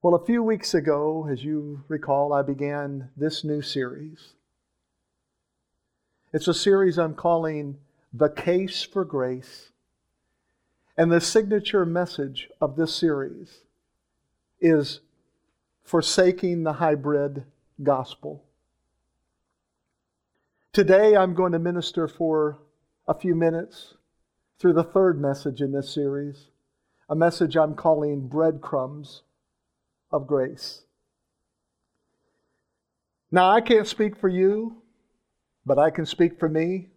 Well, a few weeks ago, as you recall, I began this new series. It's a series I'm calling The Case for Grace. And the signature message of this series is forsaking the hybrid gospel. Today, I'm going to minister for a few minutes through the third message in this series, a message I'm calling Breadcrumbs of grace. Now, I can't speak for you, but I can speak for me.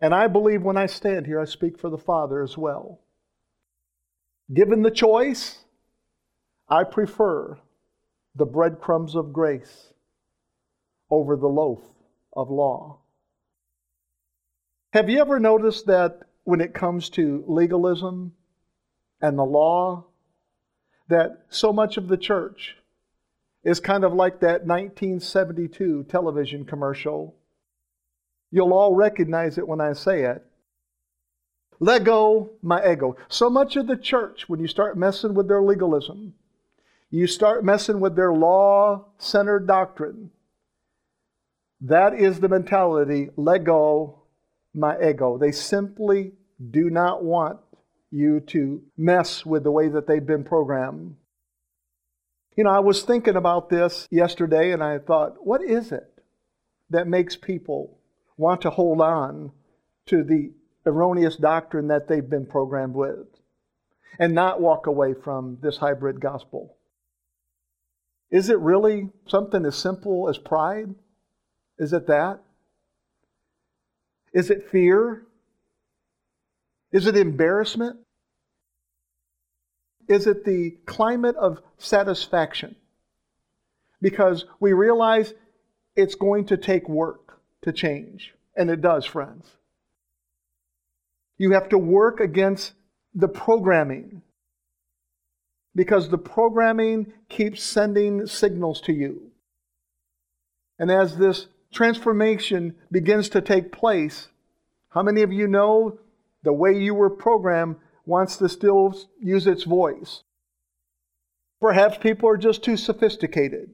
And I believe when I stand here, I speak for the Father as well. Given the choice, I prefer the breadcrumbs of grace over the loaf of law. Have you ever noticed that when it comes to legalism and the law, that so much of the church is kind of like that 1972 television commercial. You'll all recognize it when I say it. Let go my ego. So much of the church, when you start messing with their legalism, you start messing with their law centered doctrine. That is the mentality let go my ego. They simply do not want you to mess with the way that they've been programmed. You know, I was thinking about this yesterday and I thought, what is it that makes people want to hold on to the erroneous doctrine that they've been programmed with and not walk away from this hybrid gospel? Is it really something as simple as pride? Is it that? Is it fear? Is it embarrassment? Is it the climate of satisfaction? Because we realize it's going to take work to change. And it does, friends. You have to work against the programming because the programming keeps sending signals to you. And as this transformation begins to take place, how many of you know the way you were programmed wants to still use its voice. Perhaps people are just too sophisticated.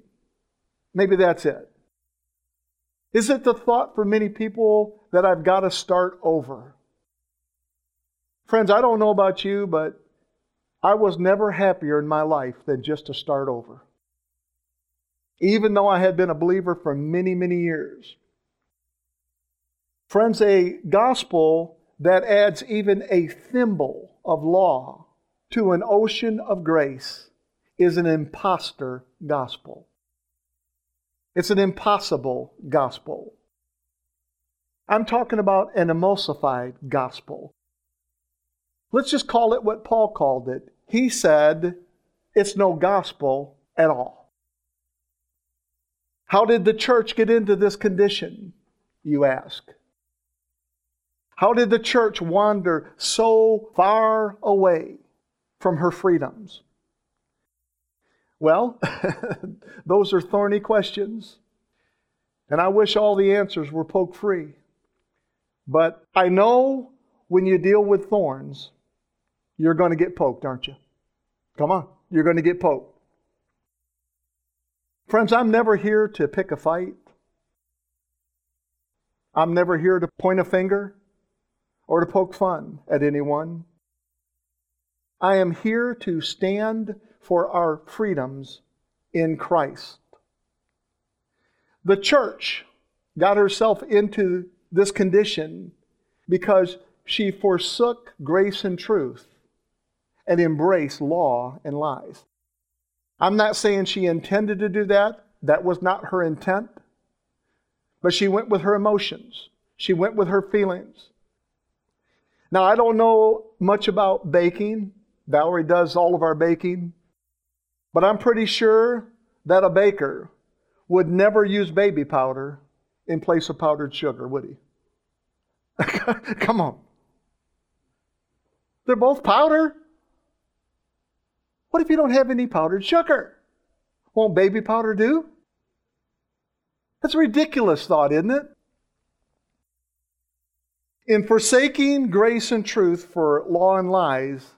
Maybe that's it. Is it the thought for many people that I've got to start over? Friends, I don't know about you, but I was never happier in my life than just to start over. Even though I had been a believer for many, many years. Friends, a gospel that adds even a thimble of law to an ocean of grace is an impostor gospel. It's an impossible gospel. I'm talking about an emulsified gospel. Let's just call it what Paul called it. He said it's no gospel at all. How did the church get into this condition, you ask? How did the church wander so far away from her freedoms? Well, those are thorny questions. And I wish all the answers were poke free. But I know when you deal with thorns, you're going to get poked, aren't you? Come on, you're going to get poked. Friends, I'm never here to pick a fight. I'm never here to point a finger or to poke fun at anyone. I am here to stand for our freedoms in Christ. The church got herself into this condition because she forsook grace and truth and embraced law and lies. I'm not saying she intended to do that, that was not her intent. But she went with her emotions, she went with her feelings. Now, I don't know much about baking. Valerie does all of our baking. But I'm pretty sure that a baker would never use baby powder in place of powdered sugar, would he? Come on. They're both powder. What if you don't have any powdered sugar? Won't baby powder do? That's a ridiculous thought, isn't it? In forsaking grace and truth for law and lies,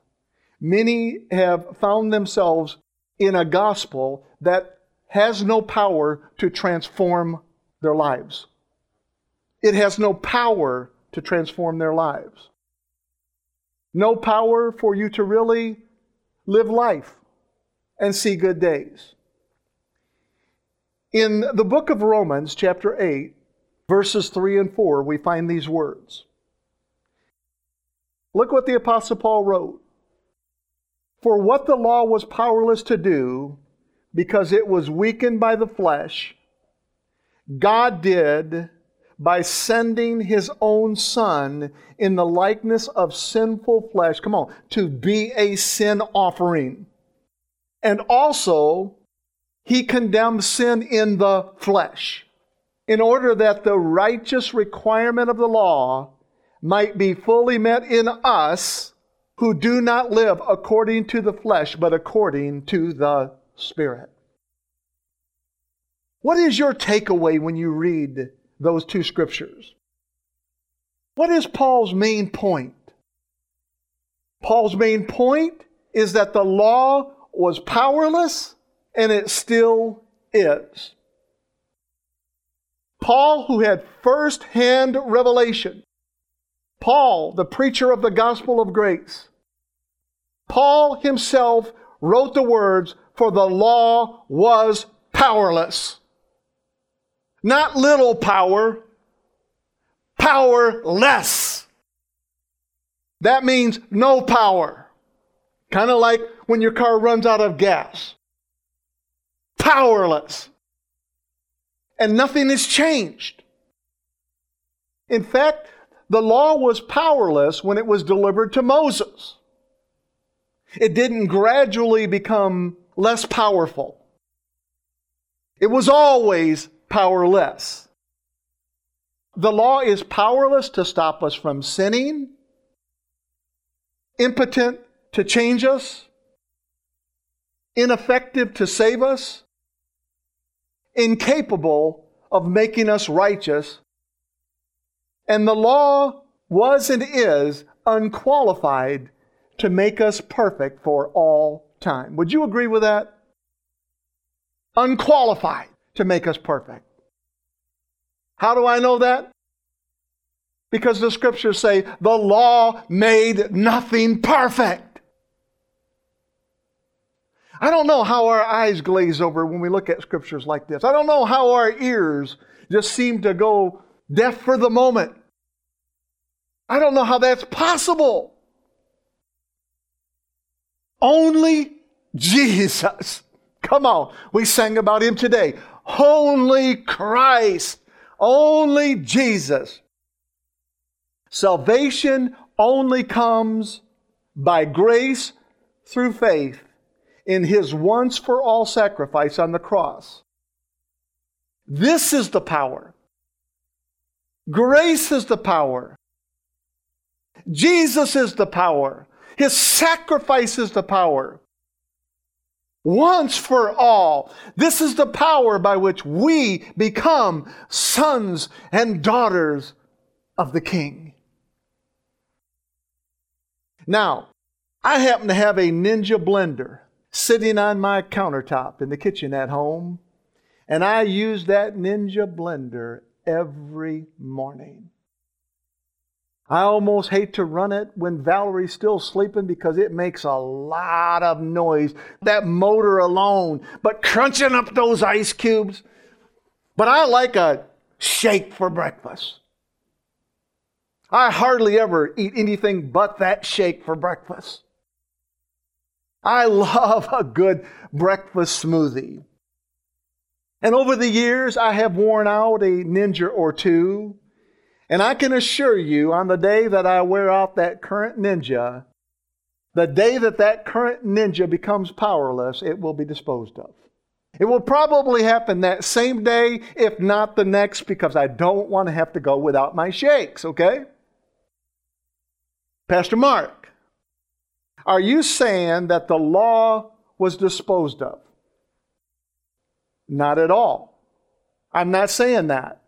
many have found themselves in a gospel that has no power to transform their lives. It has no power to transform their lives. No power for you to really live life and see good days. In the book of Romans, chapter 8, verses 3 and 4, we find these words. Look what the Apostle Paul wrote. For what the law was powerless to do, because it was weakened by the flesh, God did by sending his own son in the likeness of sinful flesh, come on, to be a sin offering. And also, he condemned sin in the flesh in order that the righteous requirement of the law might be fully met in us who do not live according to the flesh, but according to the Spirit. What is your takeaway when you read those two scriptures? What is Paul's main point? Paul's main point is that the law was powerless and it still is. Paul, who had first hand revelation, Paul, the preacher of the gospel of grace, Paul himself wrote the words, For the law was powerless. Not little power, powerless. That means no power. Kind of like when your car runs out of gas. Powerless and nothing has changed. In fact, the law was powerless when it was delivered to Moses. It didn't gradually become less powerful. It was always powerless. The law is powerless to stop us from sinning, impotent to change us, ineffective to save us, incapable of making us righteous. And the law was and is unqualified to make us perfect for all time. Would you agree with that? Unqualified to make us perfect. How do I know that? Because the scriptures say the law made nothing perfect. I don't know how our eyes glaze over when we look at scriptures like this. I don't know how our ears just seem to go deaf for the moment. I don't know how that's possible. Only Jesus. Come on, we sang about him today. Only Christ. Only Jesus. Salvation only comes by grace through faith in his once for all sacrifice on the cross. This is the power. Grace is the power. Jesus is the power. His sacrifice is the power. Once for all. This is the power by which we become sons and daughters of the King. Now, I happen to have a Ninja blender sitting on my countertop in the kitchen at home. And I use that Ninja blender every morning. I almost hate to run it when Valerie's still sleeping because it makes a lot of noise. That motor alone, but crunching up those ice cubes. But I like a shake for breakfast. I hardly ever eat anything but that shake for breakfast. I love a good breakfast smoothie. And over the years, I have worn out a ninja or two. And I can assure you, on the day that I wear out that current ninja, the day that that current ninja becomes powerless, it will be disposed of. It will probably happen that same day, if not the next, because I don't want to have to go without my shakes, okay? Pastor Mark, are you saying that the law was disposed of? Not at all. I'm not saying that.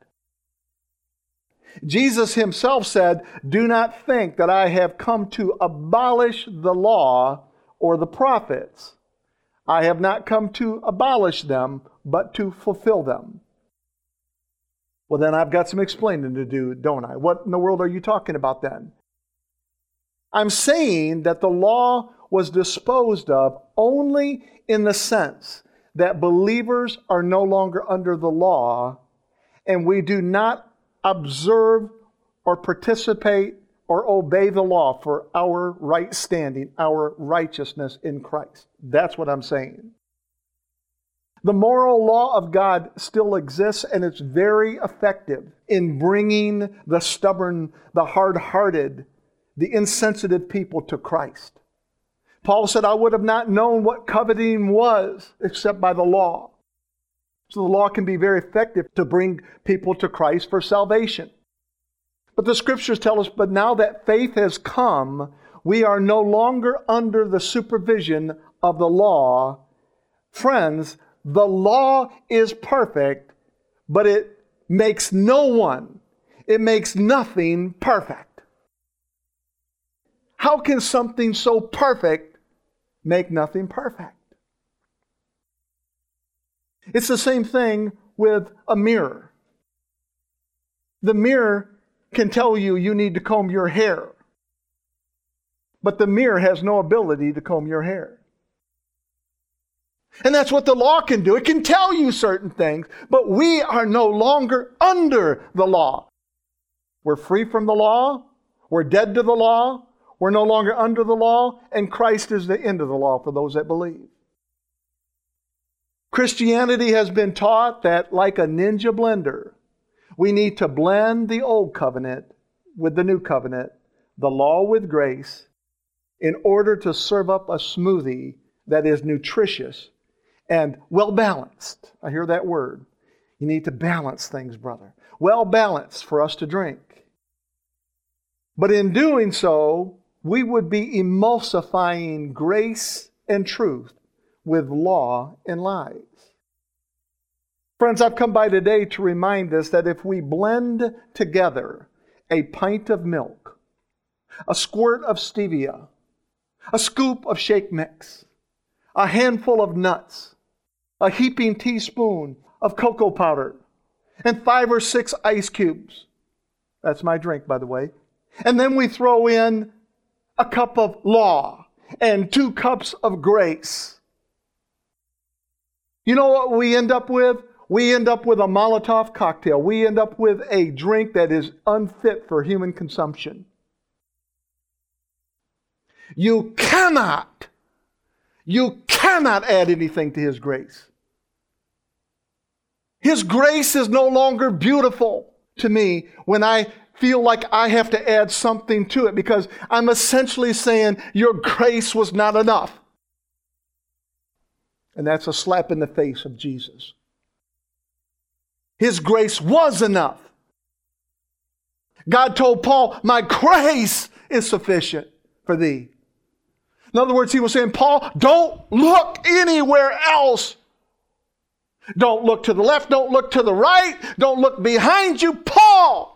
Jesus himself said, Do not think that I have come to abolish the law or the prophets. I have not come to abolish them, but to fulfill them. Well, then I've got some explaining to do, don't I? What in the world are you talking about then? I'm saying that the law was disposed of only in the sense that believers are no longer under the law and we do not observe or participate or obey the law for our right standing, our righteousness in Christ. That's what I'm saying. The moral law of God still exists and it's very effective in bringing the stubborn, the hard hearted, the insensitive people to Christ. Paul said, I would have not known what coveting was except by the law. So the law can be very effective to bring people to Christ for salvation. But the scriptures tell us, but now that faith has come, we are no longer under the supervision of the law. Friends, the law is perfect, but it makes no one, it makes nothing perfect. How can something so perfect make nothing perfect? It's the same thing with a mirror. The mirror can tell you you need to comb your hair, but the mirror has no ability to comb your hair. And that's what the law can do. It can tell you certain things, but we are no longer under the law. We're free from the law. We're dead to the law. We're no longer under the law, and Christ is the end of the law for those that believe. Christianity has been taught that, like a ninja blender, we need to blend the old covenant with the new covenant, the law with grace, in order to serve up a smoothie that is nutritious and well balanced. I hear that word. You need to balance things, brother. Well balanced for us to drink. But in doing so, we would be emulsifying grace and truth with law and lies. Friends, I've come by today to remind us that if we blend together a pint of milk, a squirt of stevia, a scoop of shake mix, a handful of nuts, a heaping teaspoon of cocoa powder, and five or six ice cubes. That's my drink, by the way. And then we throw in a cup of law and two cups of grace. You know what we end up with? we end up with a Molotov cocktail. We end up with a drink that is unfit for human consumption. You cannot, you cannot add anything to His grace. His grace is no longer beautiful to me when I feel like I have to add something to it because I'm essentially saying your grace was not enough. And that's a slap in the face of Jesus. His grace was enough. God told Paul, My grace is sufficient for thee. In other words, he was saying, Paul, don't look anywhere else. Don't look to the left, don't look to the right, don't look behind you. Paul,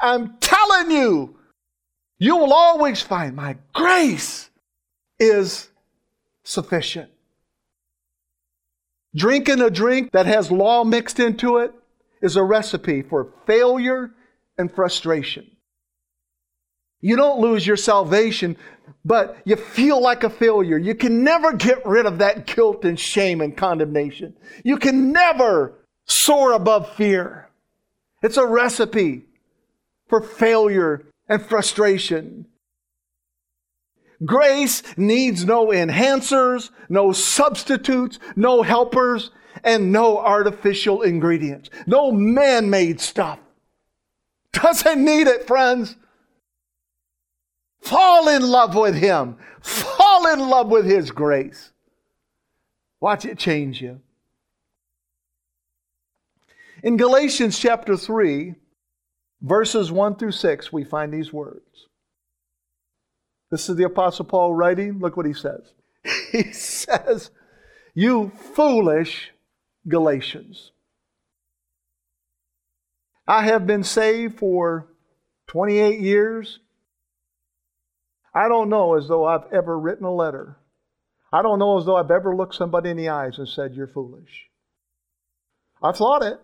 I'm telling you, you will always find my grace is sufficient. Drinking a drink that has law mixed into it is a recipe for failure and frustration. You don't lose your salvation, but you feel like a failure. You can never get rid of that guilt and shame and condemnation. You can never soar above fear. It's a recipe for failure and frustration. Grace needs no enhancers, no substitutes, no helpers, and no artificial ingredients, no man made stuff. Doesn't need it, friends. Fall in love with Him, fall in love with His grace. Watch it change you. In Galatians chapter 3, verses 1 through 6, we find these words. This is the Apostle Paul writing. Look what he says. He says, You foolish Galatians. I have been saved for 28 years. I don't know as though I've ever written a letter. I don't know as though I've ever looked somebody in the eyes and said, You're foolish. I've thought it.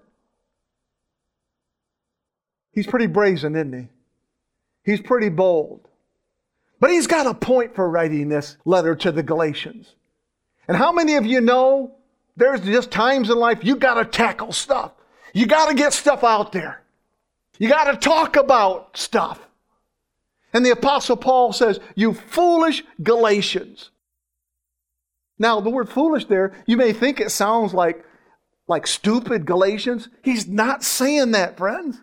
He's pretty brazen, isn't he? He's pretty bold. But he's got a point for writing this letter to the Galatians. And how many of you know there's just times in life you got to tackle stuff? You got to get stuff out there. You got to talk about stuff. And the Apostle Paul says, You foolish Galatians. Now, the word foolish there, you may think it sounds like, like stupid Galatians. He's not saying that, friends.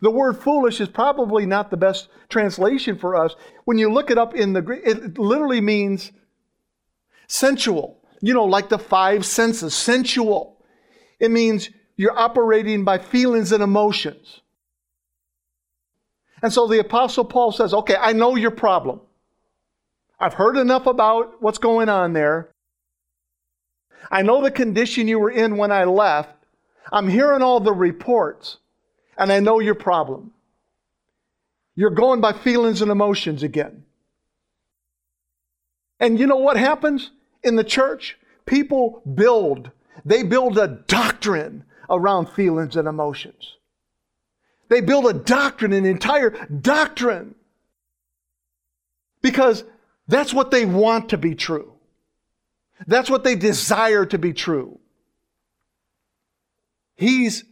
The word foolish is probably not the best translation for us. When you look it up in the Greek, it literally means sensual. You know, like the five senses, sensual. It means you're operating by feelings and emotions. And so the Apostle Paul says, okay, I know your problem. I've heard enough about what's going on there. I know the condition you were in when I left. I'm hearing all the reports, and I know your problem. You're going by feelings and emotions again. And you know what happens in the church? People build, they build a doctrine around feelings and emotions. They build a doctrine, an entire doctrine. Because that's what they want to be true. That's what they desire to be true. He's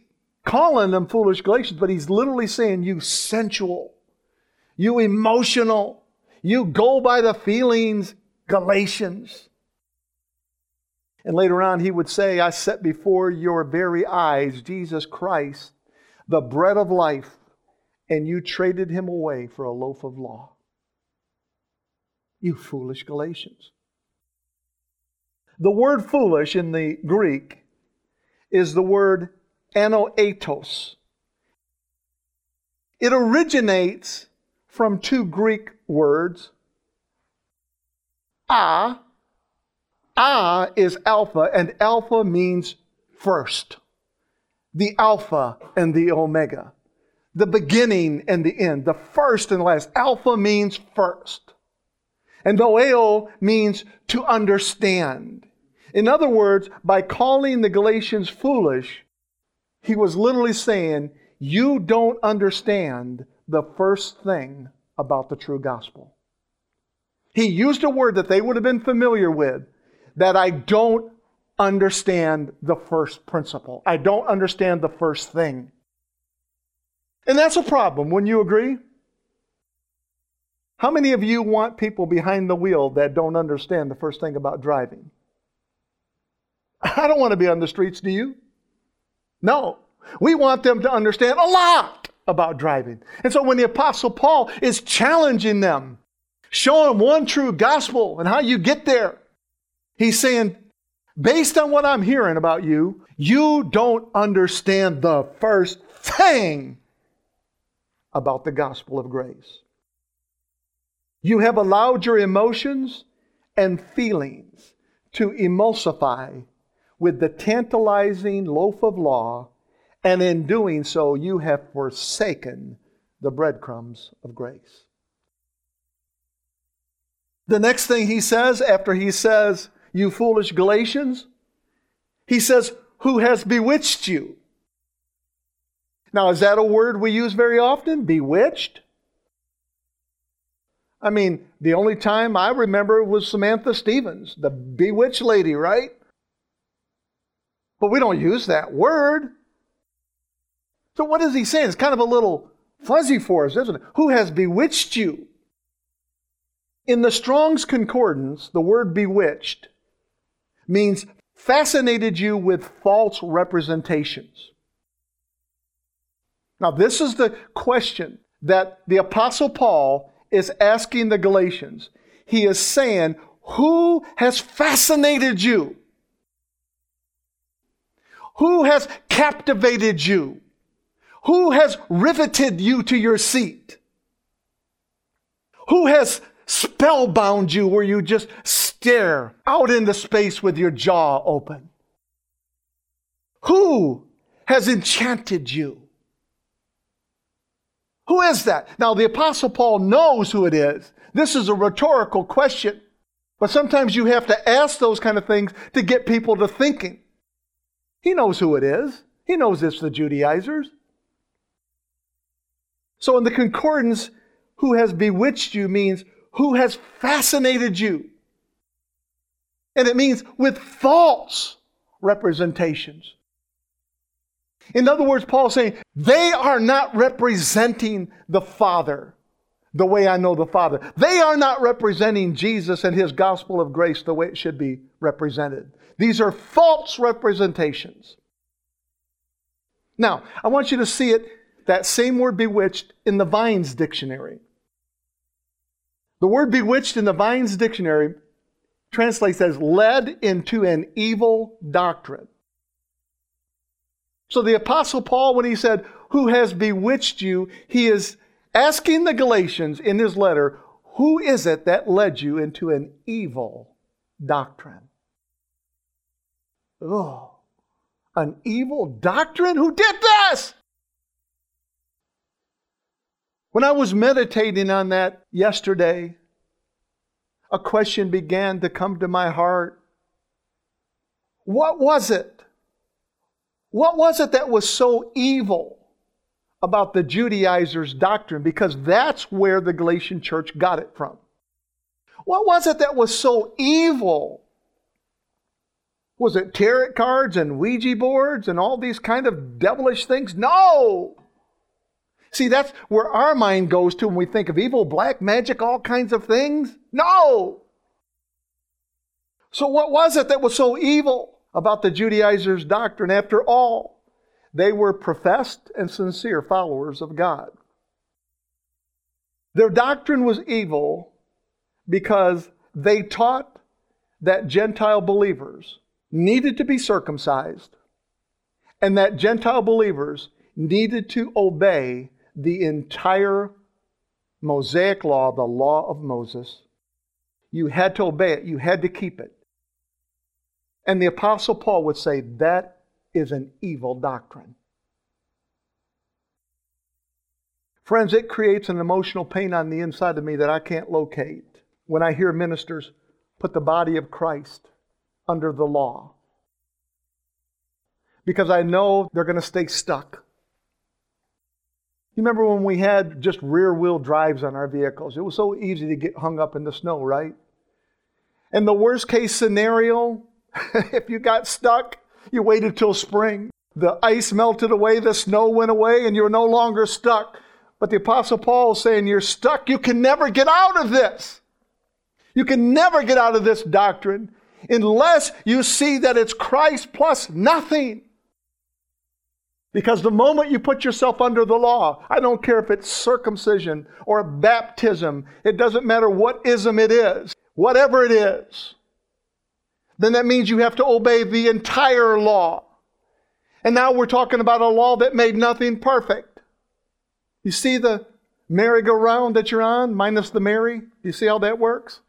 calling them foolish Galatians, but he's literally saying, You sensual, you emotional, you go by the feelings, Galatians. And later on, he would say, I set before your very eyes Jesus Christ, the bread of life, and you traded him away for a loaf of law. You foolish Galatians. The word foolish in the Greek is the word anoetos. It originates from two Greek words. A, A is alpha, and alpha means first. The alpha and the omega. The beginning and the end. The first and the last. Alpha means first. And noeo means to understand. In other words, by calling the Galatians foolish, he was literally saying, You don't understand the first thing about the true gospel. He used a word that they would have been familiar with that I don't understand the first principle. I don't understand the first thing. And that's a problem, wouldn't you agree? How many of you want people behind the wheel that don't understand the first thing about driving? I don't want to be on the streets, do you? No. We want them to understand a lot about driving. And so when the Apostle Paul is challenging them, showing them one true gospel and how you get there, he's saying, based on what I'm hearing about you, you don't understand the first thing about the gospel of grace. You have allowed your emotions and feelings to emulsify with the tantalizing loaf of law, and in doing so, you have forsaken the breadcrumbs of grace. The next thing he says, after he says, You foolish Galatians, he says, Who has bewitched you? Now, is that a word we use very often? Bewitched? I mean, the only time I remember was Samantha Stephens, the bewitched lady, right? But we don't use that word. So what is he saying? It's kind of a little fuzzy for us, isn't it? Who has bewitched you? In the Strong's Concordance, the word bewitched means fascinated you with false representations. Now, this is the question that the Apostle Paul is asking the Galatians. He is saying, Who has fascinated you? Who has captivated you? Who has riveted you to your seat? Who has spellbound you where you just stare out into space with your jaw open? Who has enchanted you? Who is that? Now, the Apostle Paul knows who it is. This is a rhetorical question. But sometimes you have to ask those kind of things to get people to thinking. He knows who it is. He knows it's the Judaizers. So in the concordance, who has bewitched you means who has fascinated you. And it means with false representations. In other words, Paul's saying they are not representing the Father the way I know the Father. They are not representing Jesus and his gospel of grace the way it should be represented. These are false representations. Now, I want you to see it, that same word bewitched, in the Vine's dictionary. The word bewitched in the Vine's dictionary translates as led into an evil doctrine. So the Apostle Paul, when he said, Who has bewitched you? he is asking the Galatians in his letter, Who is it that led you into an evil doctrine? Oh, an evil doctrine? Who did this? When I was meditating on that yesterday, a question began to come to my heart. What was it? What was it that was so evil about the Judaizers' doctrine? Because that's where the Galatian church got it from. What was it that was so evil? Was it tarot cards and Ouija boards and all these kind of devilish things? No! See, that's where our mind goes to when we think of evil, black magic, all kinds of things. No! So, what was it that was so evil about the Judaizers' doctrine? After all, they were professed and sincere followers of God. Their doctrine was evil because they taught that Gentile believers needed to be circumcised and that Gentile believers needed to obey the entire Mosaic law, the law of Moses. You had to obey it, you had to keep it. And the Apostle Paul would say that is an evil doctrine. Friends, it creates an emotional pain on the inside of me that I can't locate when I hear ministers put the body of Christ under the law. Because I know they're going to stay stuck. You remember when we had just rear wheel drives on our vehicles? It was so easy to get hung up in the snow, right? And the worst case scenario, if you got stuck, you waited till spring. The ice melted away, the snow went away, and you're no longer stuck. But the Apostle Paul is saying, You're stuck. You can never get out of this. You can never get out of this doctrine unless you see that it's Christ plus nothing. Because the moment you put yourself under the law, I don't care if it's circumcision or baptism, it doesn't matter what ism it is, whatever it is, then that means you have to obey the entire law. And now we're talking about a law that made nothing perfect. You see the merry-go-round that you're on, minus the Mary? You see how that works?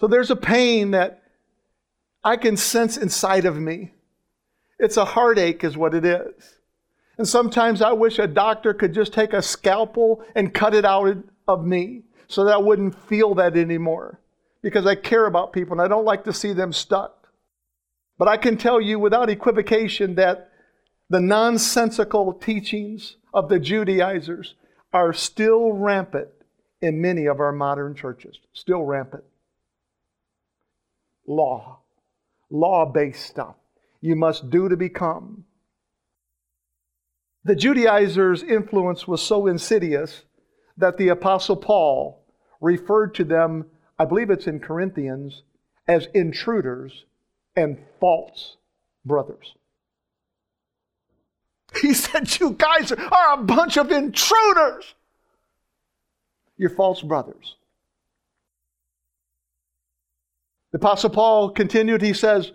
So there's a pain that I can sense inside of me it's a heartache, is what it is. And sometimes I wish a doctor could just take a scalpel and cut it out of me so that I wouldn't feel that anymore because I care about people and I don't like to see them stuck. But I can tell you without equivocation that the nonsensical teachings of the Judaizers are still rampant in many of our modern churches. Still rampant. Law, law based stuff you must do to become. The Judaizers' influence was so insidious that the Apostle Paul referred to them, I believe it's in Corinthians, as intruders and false brothers. He said, You guys are a bunch of intruders. You're false brothers. The Apostle Paul continued, he says,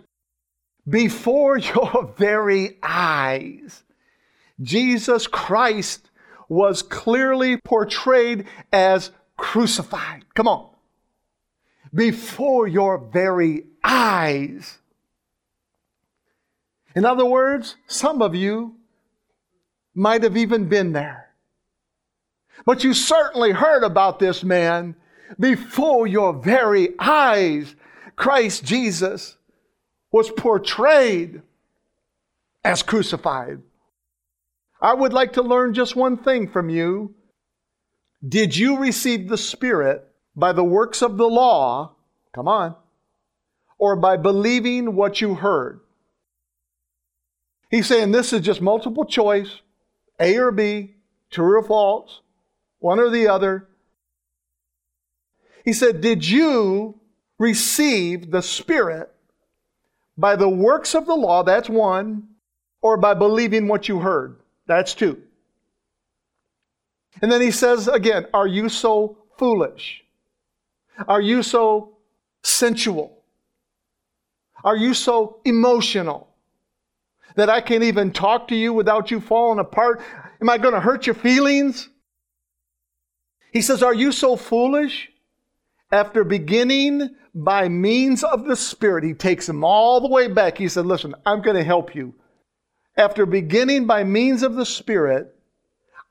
before your very eyes. Jesus Christ was clearly portrayed as crucified. Come on. Before your very eyes. In other words, some of you might have even been there. But you certainly heard about this man before your very eyes, Christ Jesus was portrayed as crucified. I would like to learn just one thing from you. Did you receive the Spirit by the works of the law? Come on. Or by believing what you heard? He's saying this is just multiple choice A or B, true or false, one or the other. He said, Did you receive the Spirit by the works of the law? That's one. Or by believing what you heard? That's two. And then he says again, Are you so foolish? Are you so sensual? Are you so emotional that I can't even talk to you without you falling apart? Am I going to hurt your feelings? He says, Are you so foolish? After beginning by means of the Spirit, he takes them all the way back. He said, Listen, I'm going to help you. After beginning by means of the Spirit,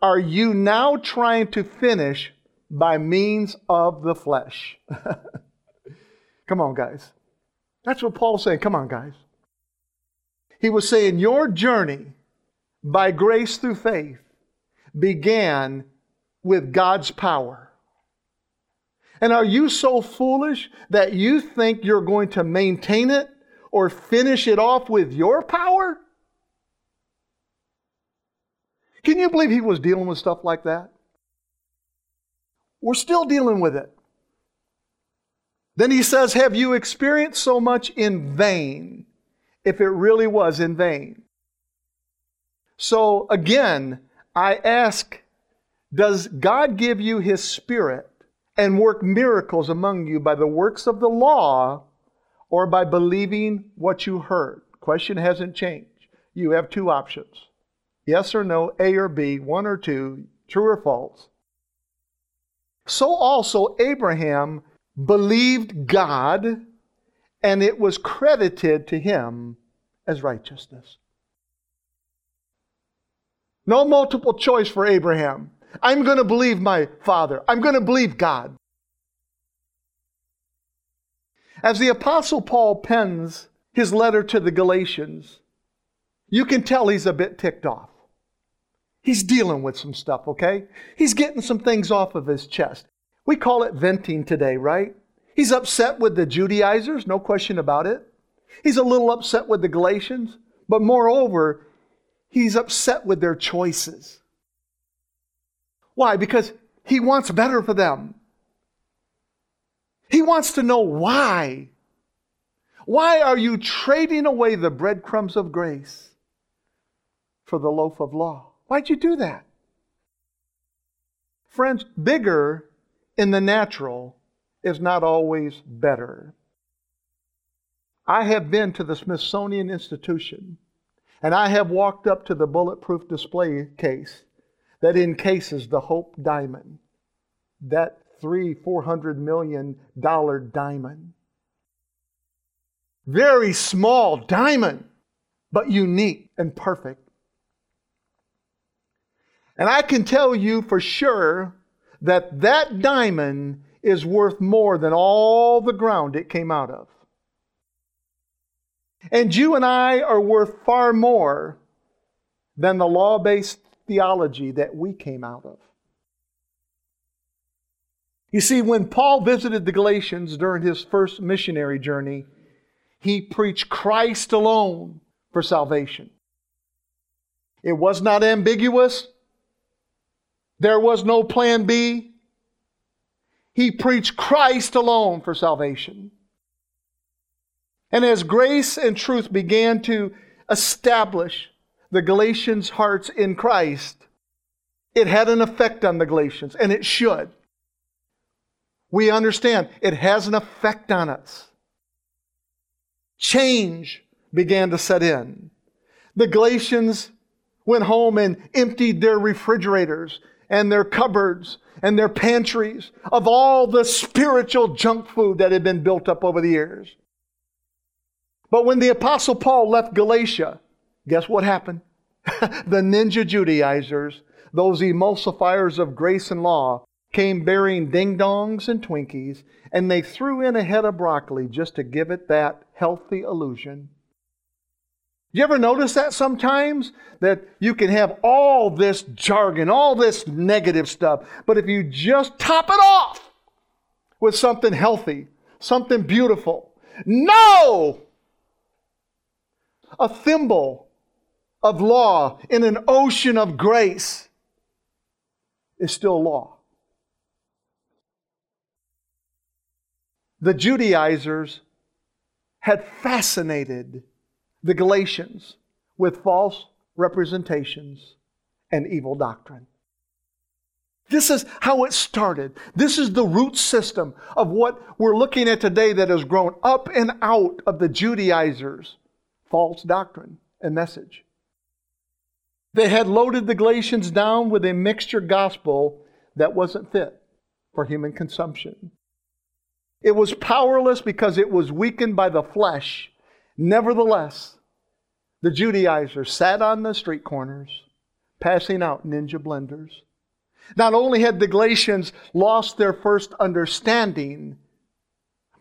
are you now trying to finish by means of the flesh? Come on, guys. That's what Paul's saying. Come on, guys. He was saying, Your journey by grace through faith began with God's power. And are you so foolish that you think you're going to maintain it or finish it off with your power? Can you believe he was dealing with stuff like that? We're still dealing with it. Then he says, Have you experienced so much in vain? If it really was in vain. So again, I ask does God give you His Spirit and work miracles among you by the works of the law or by believing what you heard? Question hasn't changed. You have two options yes or no, A or B, one or two, true or false. So also Abraham believed God and it was credited to him as righteousness. No multiple choice for Abraham. I'm going to believe my father. I'm going to believe God. As the Apostle Paul pens his letter to the Galatians, you can tell he's a bit ticked off. He's dealing with some stuff, okay? He's getting some things off of his chest. We call it venting today, right? He's upset with the Judaizers, no question about it. He's a little upset with the Galatians, but moreover, he's upset with their choices. Why? Because he wants better for them. He wants to know why. Why are you trading away the breadcrumbs of grace for the loaf of law? Why'd you do that? Friends, bigger in the natural is not always better. I have been to the Smithsonian Institution and I have walked up to the bulletproof display case that encases the Hope Diamond, that three, four hundred million dollar diamond. Very small diamond, but unique and perfect. And I can tell you for sure that that diamond is worth more than all the ground it came out of. And you and I are worth far more than the law based theology that we came out of. You see, when Paul visited the Galatians during his first missionary journey, he preached Christ alone for salvation. It was not ambiguous. There was no plan B. He preached Christ alone for salvation. And as grace and truth began to establish the Galatians' hearts in Christ, it had an effect on the Galatians, and it should. We understand it has an effect on us. Change began to set in. The Galatians went home and emptied their refrigerators and their cupboards and their pantries of all the spiritual junk food that had been built up over the years. But when the Apostle Paul left Galatia, guess what happened? the ninja Judaizers, those emulsifiers of grace and law, came bearing ding dongs and Twinkies, and they threw in a head of broccoli just to give it that healthy illusion. You ever notice that sometimes? That you can have all this jargon, all this negative stuff, but if you just top it off with something healthy, something beautiful, no! A thimble of law in an ocean of grace is still law. the Judaizers had fascinated the Galatians with false representations and evil doctrine. This is how it started. This is the root system of what we're looking at today that has grown up and out of the Judaizers' false doctrine and message. They had loaded the Galatians down with a mixture gospel that wasn't fit for human consumption. It was powerless because it was weakened by the flesh. Nevertheless, the Judaizers sat on the street corners, passing out ninja blenders. Not only had the Galatians lost their first understanding,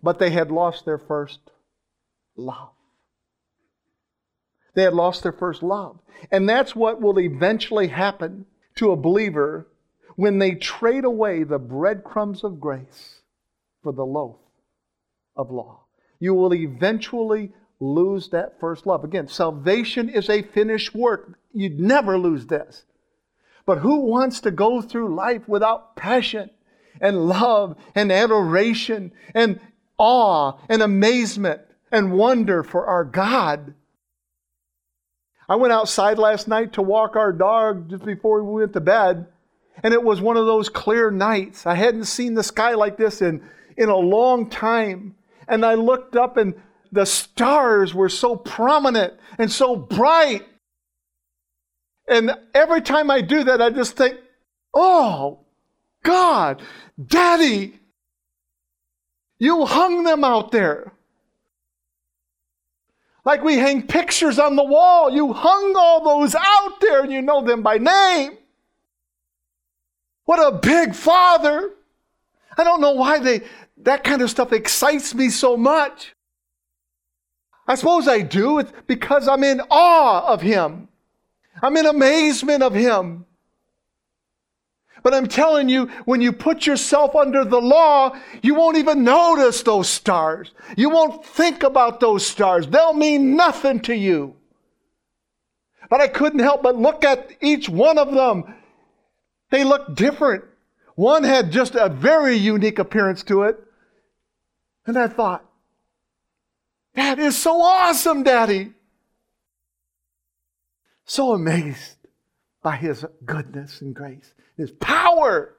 but they had lost their first love. They had lost their first love. And that's what will eventually happen to a believer when they trade away the breadcrumbs of grace for the loaf of law. You will eventually lose that first love. Again, salvation is a finished work. You'd never lose this. But who wants to go through life without passion and love and adoration and awe and amazement and wonder for our God? I went outside last night to walk our dog just before we went to bed, and it was one of those clear nights. I hadn't seen the sky like this in in a long time. And I looked up and the stars were so prominent and so bright. And every time I do that, I just think, oh, God, Daddy, you hung them out there. Like we hang pictures on the wall. You hung all those out there and you know them by name. What a big father. I don't know why they, that kind of stuff excites me so much. I suppose I do. It's because I'm in awe of Him. I'm in amazement of Him. But I'm telling you, when you put yourself under the law, you won't even notice those stars. You won't think about those stars. They'll mean nothing to you. But I couldn't help but look at each one of them. They look different. One had just a very unique appearance to it. And I thought, that is so awesome, Daddy. So amazed by His goodness and grace, His power.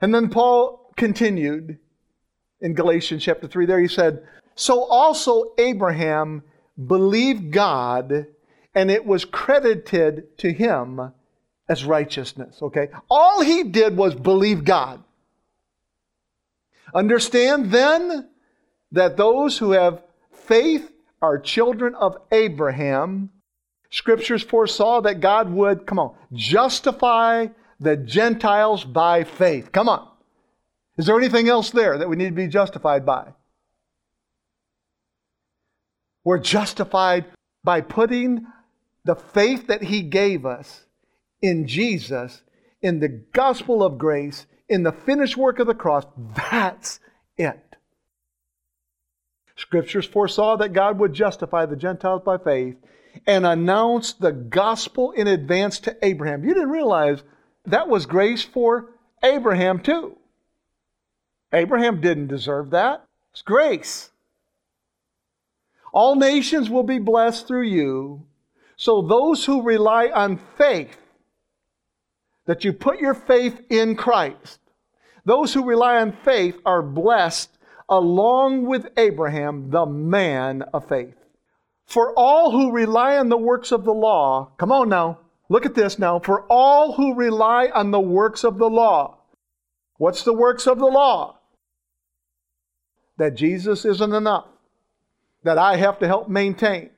And then Paul continued in Galatians chapter 3. There he said, So also Abraham believed God, and it was credited to him as righteousness. Okay? All he did was believe God. Understand then that those who have faith are children of Abraham. Scriptures foresaw that God would, come on, justify the Gentiles by faith. Come on. Is there anything else there that we need to be justified by? We're justified by putting the faith that He gave us in Jesus, in the gospel of grace, in the finished work of the cross. That's it. Scriptures foresaw that God would justify the Gentiles by faith and announce the gospel in advance to Abraham. You didn't realize that was grace for Abraham too. Abraham didn't deserve that. It's grace. All nations will be blessed through you. So those who rely on faith that you put your faith in Christ. Those who rely on faith are blessed along with Abraham, the man of faith. For all who rely on the works of the law, come on now, look at this now. For all who rely on the works of the law, what's the works of the law? That Jesus isn't enough, that I have to help maintain,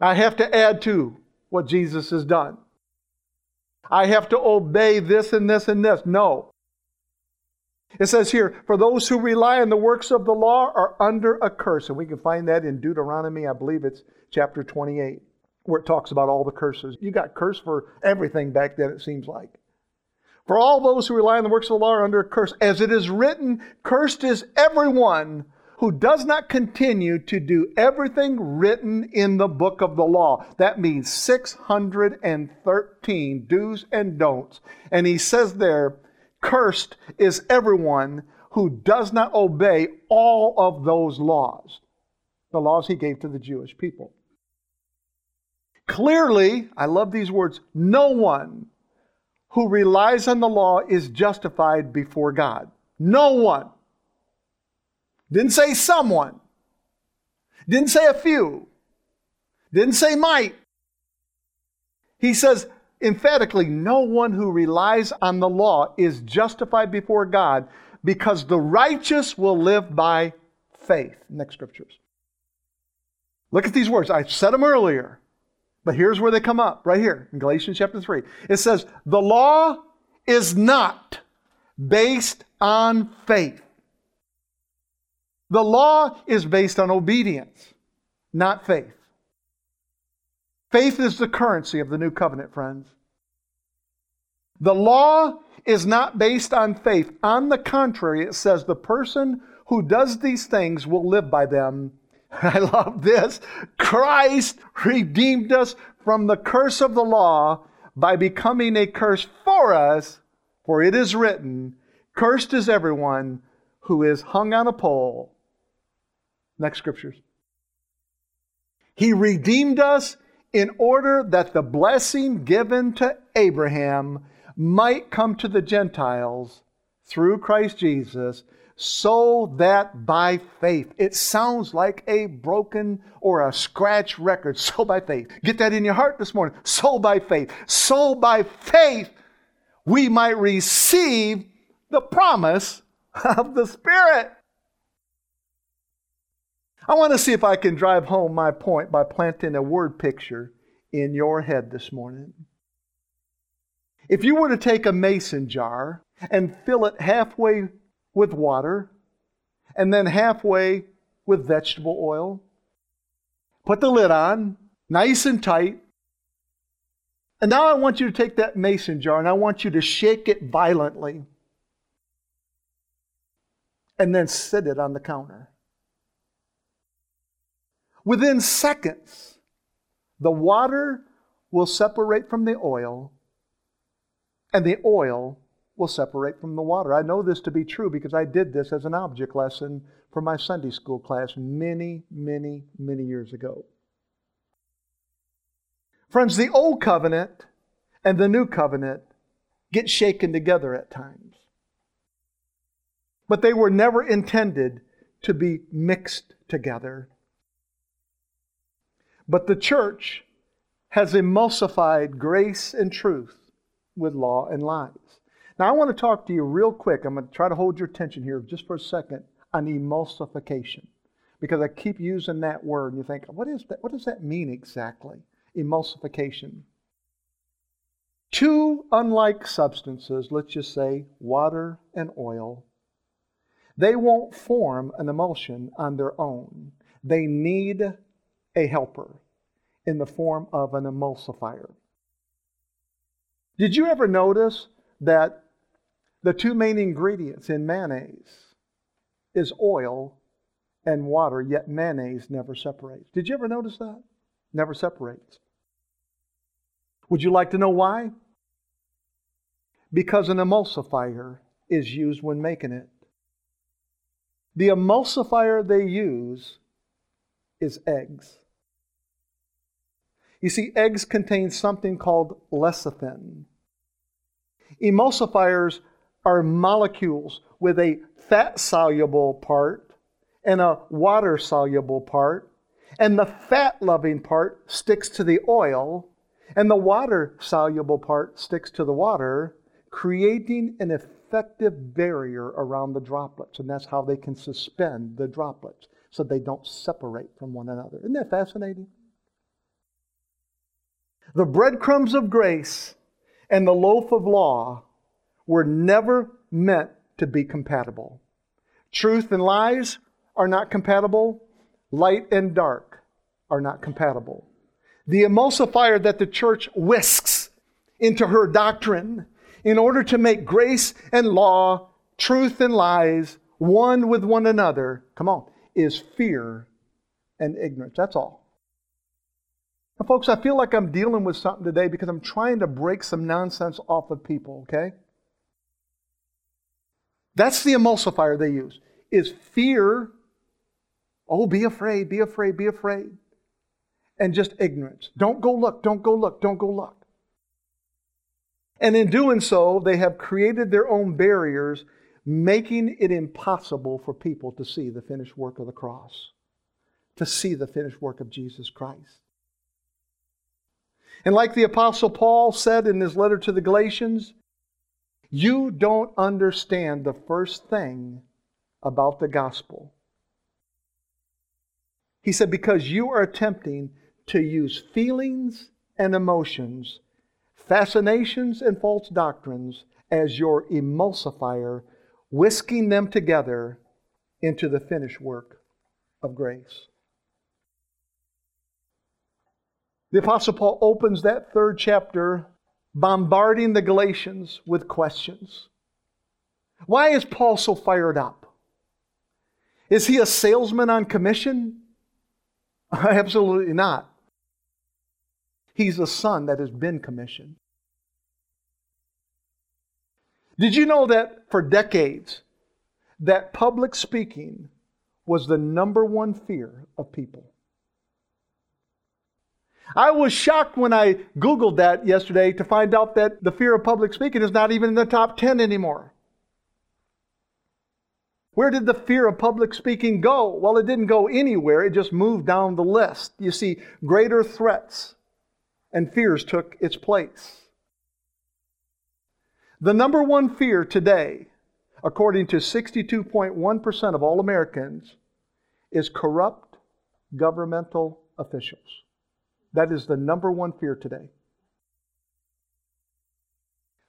I have to add to what Jesus has done. I have to obey this and this and this. No. It says here, for those who rely on the works of the law are under a curse. And we can find that in Deuteronomy, I believe it's chapter 28, where it talks about all the curses. You got curse for everything back then, it seems like. For all those who rely on the works of the law are under a curse. As it is written, cursed is everyone who does not continue to do everything written in the book of the law. That means 613 do's and don'ts. And he says there, cursed is everyone who does not obey all of those laws, the laws he gave to the Jewish people. Clearly, I love these words, no one who relies on the law is justified before God. No one. Didn't say someone. Didn't say a few. Didn't say might. He says emphatically, no one who relies on the law is justified before God because the righteous will live by faith. Next scriptures. Look at these words. I said them earlier, but here's where they come up right here in Galatians chapter 3. It says, The law is not based on faith. The law is based on obedience, not faith. Faith is the currency of the new covenant, friends. The law is not based on faith. On the contrary, it says the person who does these things will live by them. I love this. Christ redeemed us from the curse of the law by becoming a curse for us, for it is written, Cursed is everyone who is hung on a pole Next scriptures. He redeemed us in order that the blessing given to Abraham might come to the Gentiles through Christ Jesus, so that by faith, it sounds like a broken or a scratch record. So by faith. Get that in your heart this morning. So by faith. So by faith, we might receive the promise of the Spirit. I want to see if I can drive home my point by planting a word picture in your head this morning. If you were to take a mason jar and fill it halfway with water and then halfway with vegetable oil, put the lid on, nice and tight, and now I want you to take that mason jar and I want you to shake it violently and then set it on the counter. Within seconds, the water will separate from the oil, and the oil will separate from the water. I know this to be true because I did this as an object lesson for my Sunday school class many, many, many years ago. Friends, the old covenant and the new covenant get shaken together at times. But they were never intended to be mixed together. But the church has emulsified grace and truth with law and lies. Now, I want to talk to you real quick. I'm going to try to hold your attention here just for a second on emulsification because I keep using that word and you think, what, is that? what does that mean exactly? Emulsification. Two unlike substances, let's just say water and oil, they won't form an emulsion on their own. They need a helper in the form of an emulsifier. Did you ever notice that the two main ingredients in mayonnaise is oil and water, yet mayonnaise never separates? Did you ever notice that? Never separates. Would you like to know why? Because an emulsifier is used when making it. The emulsifier they use is eggs. You see, eggs contain something called lecithin. Emulsifiers are molecules with a fat soluble part and a water soluble part, and the fat loving part sticks to the oil, and the water soluble part sticks to the water, creating an effective barrier around the droplets. And that's how they can suspend the droplets so they don't separate from one another. Isn't that fascinating? The breadcrumbs of grace and the loaf of law were never meant to be compatible. Truth and lies are not compatible, light and dark are not compatible. The emulsifier that the church whisks into her doctrine in order to make grace and law, truth and lies, one with one another, come on, is fear and ignorance. That's all. Now, folks, I feel like I'm dealing with something today because I'm trying to break some nonsense off of people, okay? That's the emulsifier they use. Is fear, oh, be afraid, be afraid, be afraid. And just ignorance. Don't go look, don't go look, don't go look. And in doing so, they have created their own barriers, making it impossible for people to see the finished work of the cross, to see the finished work of Jesus Christ. And like the Apostle Paul said in his letter to the Galatians, you don't understand the first thing about the gospel. He said, because you are attempting to use feelings and emotions, fascinations and false doctrines as your emulsifier, whisking them together into the finished work of grace. The Apostle Paul opens that third chapter bombarding the Galatians with questions. Why is Paul so fired up? Is he a salesman on commission? Absolutely not. He's a son that has been commissioned. Did you know that for decades that public speaking was the number one fear of people? I was shocked when I Googled that yesterday to find out that the fear of public speaking is not even in the top 10 anymore. Where did the fear of public speaking go? Well, it didn't go anywhere, it just moved down the list. You see, greater threats and fears took its place. The number one fear today, according to 62.1% of all Americans, is corrupt governmental officials. That is the number one fear today.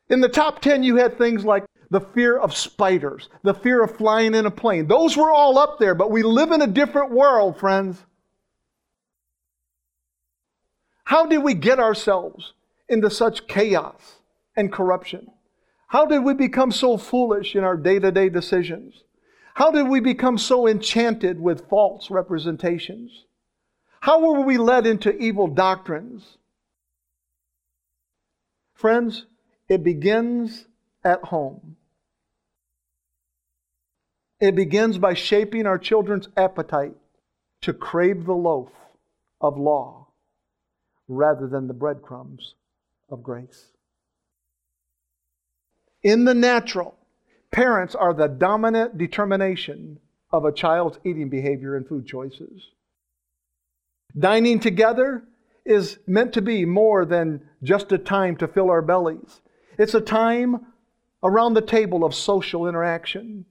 In the top 10, you had things like the fear of spiders, the fear of flying in a plane. Those were all up there, but we live in a different world, friends. How did we get ourselves into such chaos and corruption? How did we become so foolish in our day to day decisions? How did we become so enchanted with false representations? How were we led into evil doctrines? Friends, it begins at home. It begins by shaping our children's appetite to crave the loaf of law rather than the breadcrumbs of grace. In the natural, parents are the dominant determination of a child's eating behavior and food choices. Dining together is meant to be more than just a time to fill our bellies. It's a time around the table of social interaction.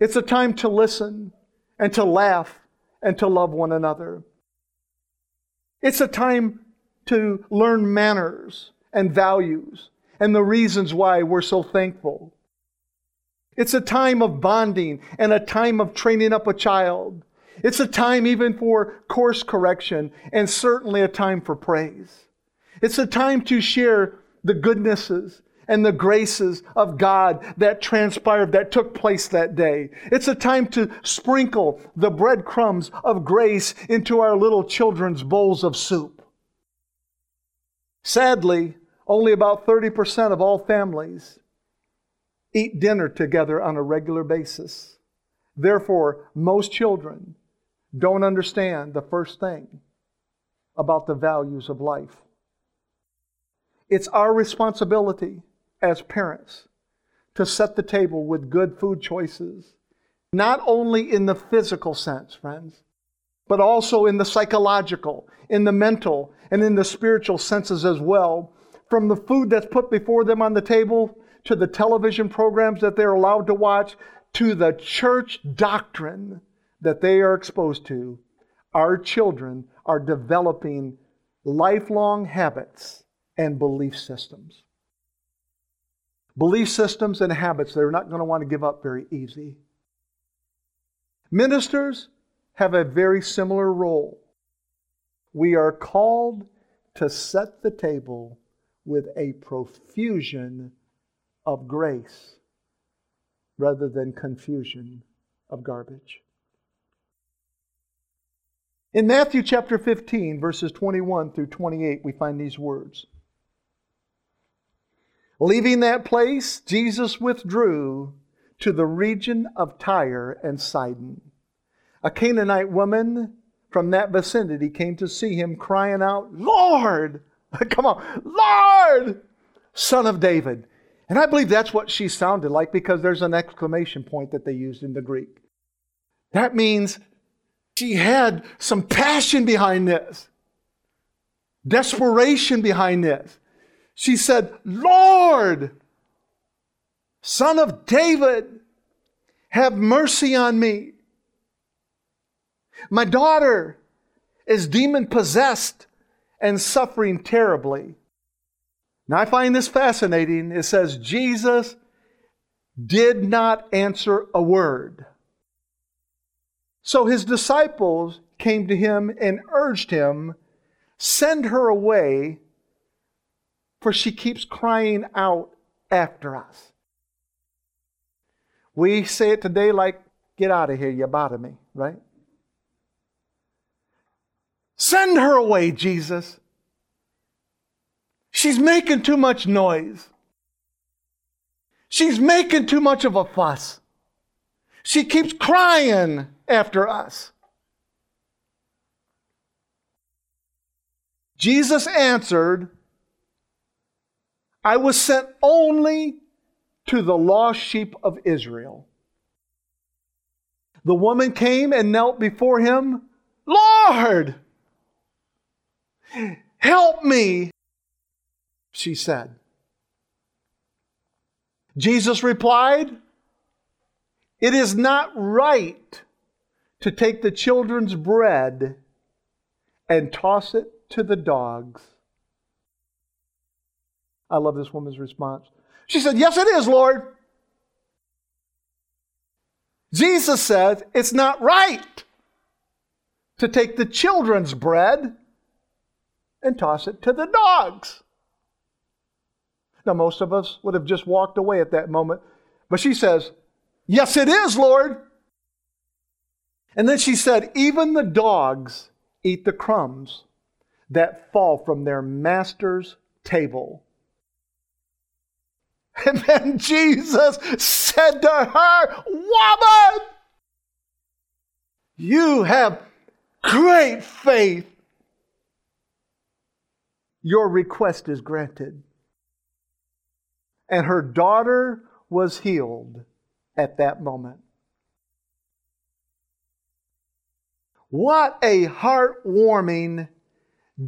It's a time to listen and to laugh and to love one another. It's a time to learn manners and values and the reasons why we're so thankful. It's a time of bonding and a time of training up a child. It's a time even for course correction and certainly a time for praise. It's a time to share the goodnesses and the graces of God that transpired, that took place that day. It's a time to sprinkle the breadcrumbs of grace into our little children's bowls of soup. Sadly, only about 30% of all families eat dinner together on a regular basis. Therefore, most children don't understand the first thing about the values of life. It's our responsibility as parents to set the table with good food choices, not only in the physical sense, friends, but also in the psychological, in the mental, and in the spiritual senses as well. From the food that's put before them on the table to the television programs that they're allowed to watch to the church doctrine that they are exposed to, our children are developing lifelong habits and belief systems. belief systems and habits they're not going to want to give up very easy. Ministers have a very similar role. We are called to set the table with a profusion of grace rather than confusion of garbage. In Matthew chapter 15, verses 21 through 28, we find these words. Leaving that place, Jesus withdrew to the region of Tyre and Sidon. A Canaanite woman from that vicinity came to see him, crying out, Lord, come on, Lord, son of David. And I believe that's what she sounded like because there's an exclamation point that they used in the Greek. That means she had some passion behind this, desperation behind this. She said, Lord, son of David, have mercy on me. My daughter is demon possessed and suffering terribly. Now, I find this fascinating. It says, Jesus did not answer a word. So his disciples came to him and urged him, Send her away, for she keeps crying out after us. We say it today like, Get out of here, you bother me, right? Send her away, Jesus. She's making too much noise. She's making too much of a fuss. She keeps crying after us. Jesus answered, I was sent only to the lost sheep of Israel. The woman came and knelt before him. Lord, help me, she said. Jesus replied, It is not right to take the children's bread and toss it to the dogs. I love this woman's response. She said, Yes, it is, Lord. Jesus said, It's not right to take the children's bread and toss it to the dogs. Now, most of us would have just walked away at that moment. But she says, Yes, it is, Lord. And then she said, Even the dogs eat the crumbs that fall from their master's table. And then Jesus said to her, Woman, you have great faith. Your request is granted. And her daughter was healed at that moment. What a heartwarming,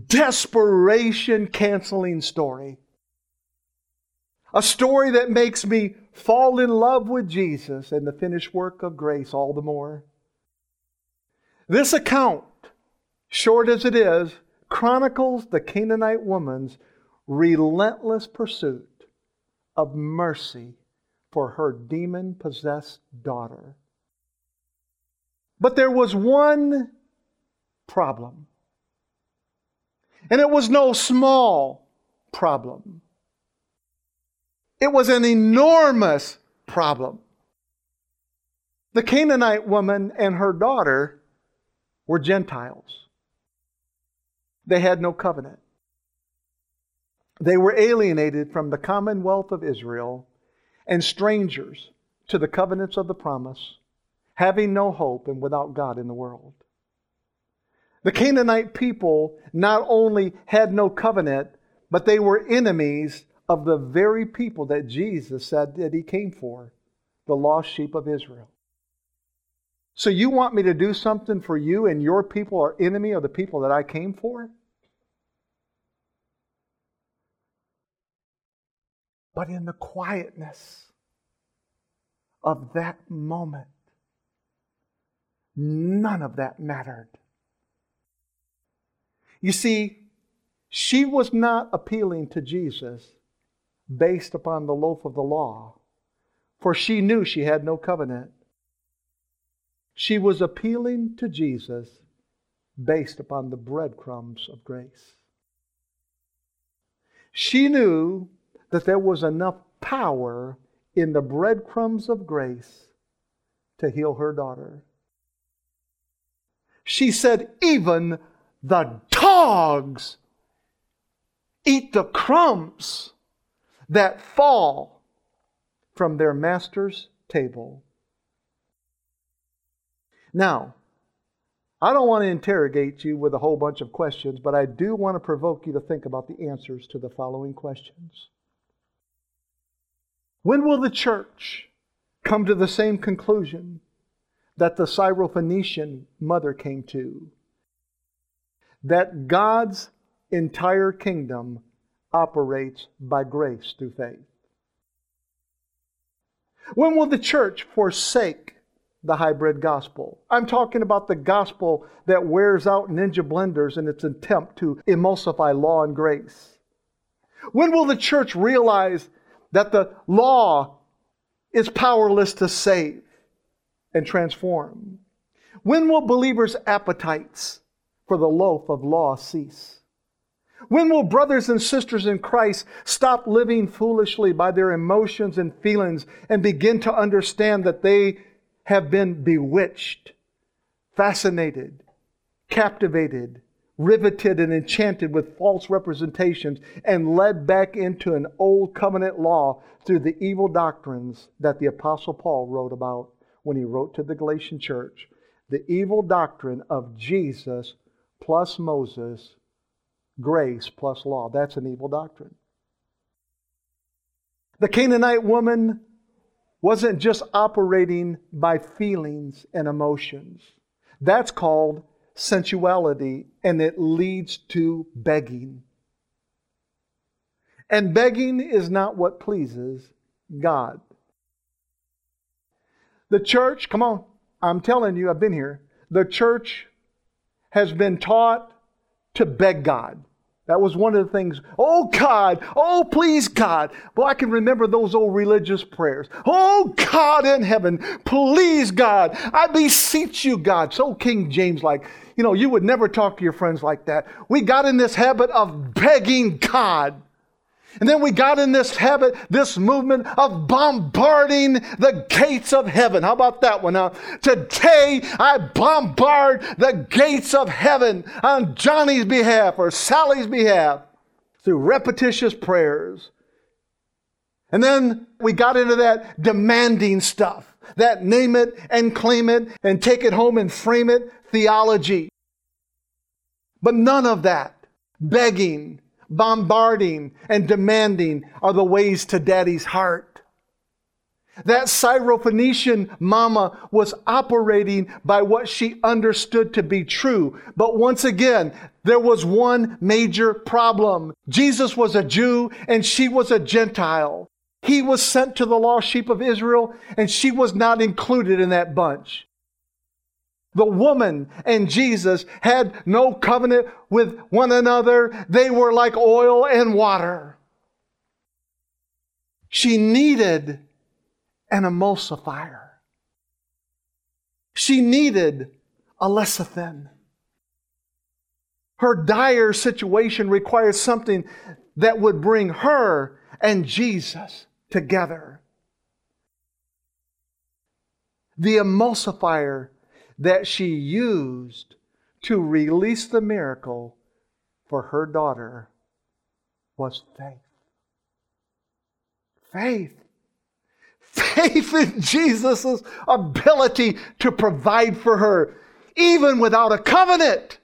desperation canceling story. A story that makes me fall in love with Jesus and the finished work of grace all the more. This account, short as it is, chronicles the Canaanite woman's relentless pursuit of mercy for her demon possessed daughter. But there was one problem. And it was no small problem. It was an enormous problem. The Canaanite woman and her daughter were Gentiles. They had no covenant. They were alienated from the commonwealth of Israel and strangers to the covenants of the promise, having no hope and without God in the world. The Canaanite people not only had no covenant, but they were enemies of the very people that Jesus said that he came for, the lost sheep of Israel. So you want me to do something for you and your people are enemy of the people that I came for? But in the quietness of that moment, none of that mattered. You see, she was not appealing to Jesus based upon the loaf of the law, for she knew she had no covenant. She was appealing to Jesus based upon the breadcrumbs of grace. She knew that there was enough power in the breadcrumbs of grace to heal her daughter. She said, Even the dogs eat the crumbs that fall from their master's table. Now, I don't want to interrogate you with a whole bunch of questions, but I do want to provoke you to think about the answers to the following questions. When will the church come to the same conclusion that the Syrophoenician mother came to? That God's entire kingdom operates by grace through faith. When will the church forsake the hybrid gospel? I'm talking about the gospel that wears out ninja blenders in its attempt to emulsify law and grace. When will the church realize that the law is powerless to save and transform? When will believers' appetites for the loaf of law cease? When will brothers and sisters in Christ stop living foolishly by their emotions and feelings and begin to understand that they have been bewitched, fascinated, captivated, riveted, and enchanted with false representations and led back into an old covenant law through the evil doctrines that the Apostle Paul wrote about when he wrote to the Galatian church? The evil doctrine of Jesus plus Moses grace plus law. That's an evil doctrine. The Canaanite woman wasn't just operating by feelings and emotions. That's called sensuality, and it leads to begging. And begging is not what pleases God. The church, come on, I'm telling you, I've been here. The church has been taught to beg God. That was one of the things. Oh God, oh please God. Well, I can remember those old religious prayers. Oh God in heaven, please God, I beseech you, God. So King James, like, you know, you would never talk to your friends like that. We got in this habit of begging God. And then we got in this habit, this movement of bombarding the gates of heaven. How about that one? Now, today I bombard the gates of heaven on Johnny's behalf or Sally's behalf through repetitious prayers. And then we got into that demanding stuff, that name it and claim it and take it home and frame it theology. But none of that begging, bombarding, and demanding are the ways to daddy's heart. That Syrophoenician mama was operating by what she understood to be true. But once again, there was one major problem. Jesus was a Jew and she was a Gentile. He was sent to the lost sheep of Israel and she was not included in that bunch. The woman and Jesus had no covenant with one another. They were like oil and water. She needed an emulsifier. She needed a lecithin. Her dire situation required something that would bring her and Jesus together. The emulsifier that she used to release the miracle for her daughter was faith. Faith. Faith in Jesus' ability to provide for her, even without a covenant.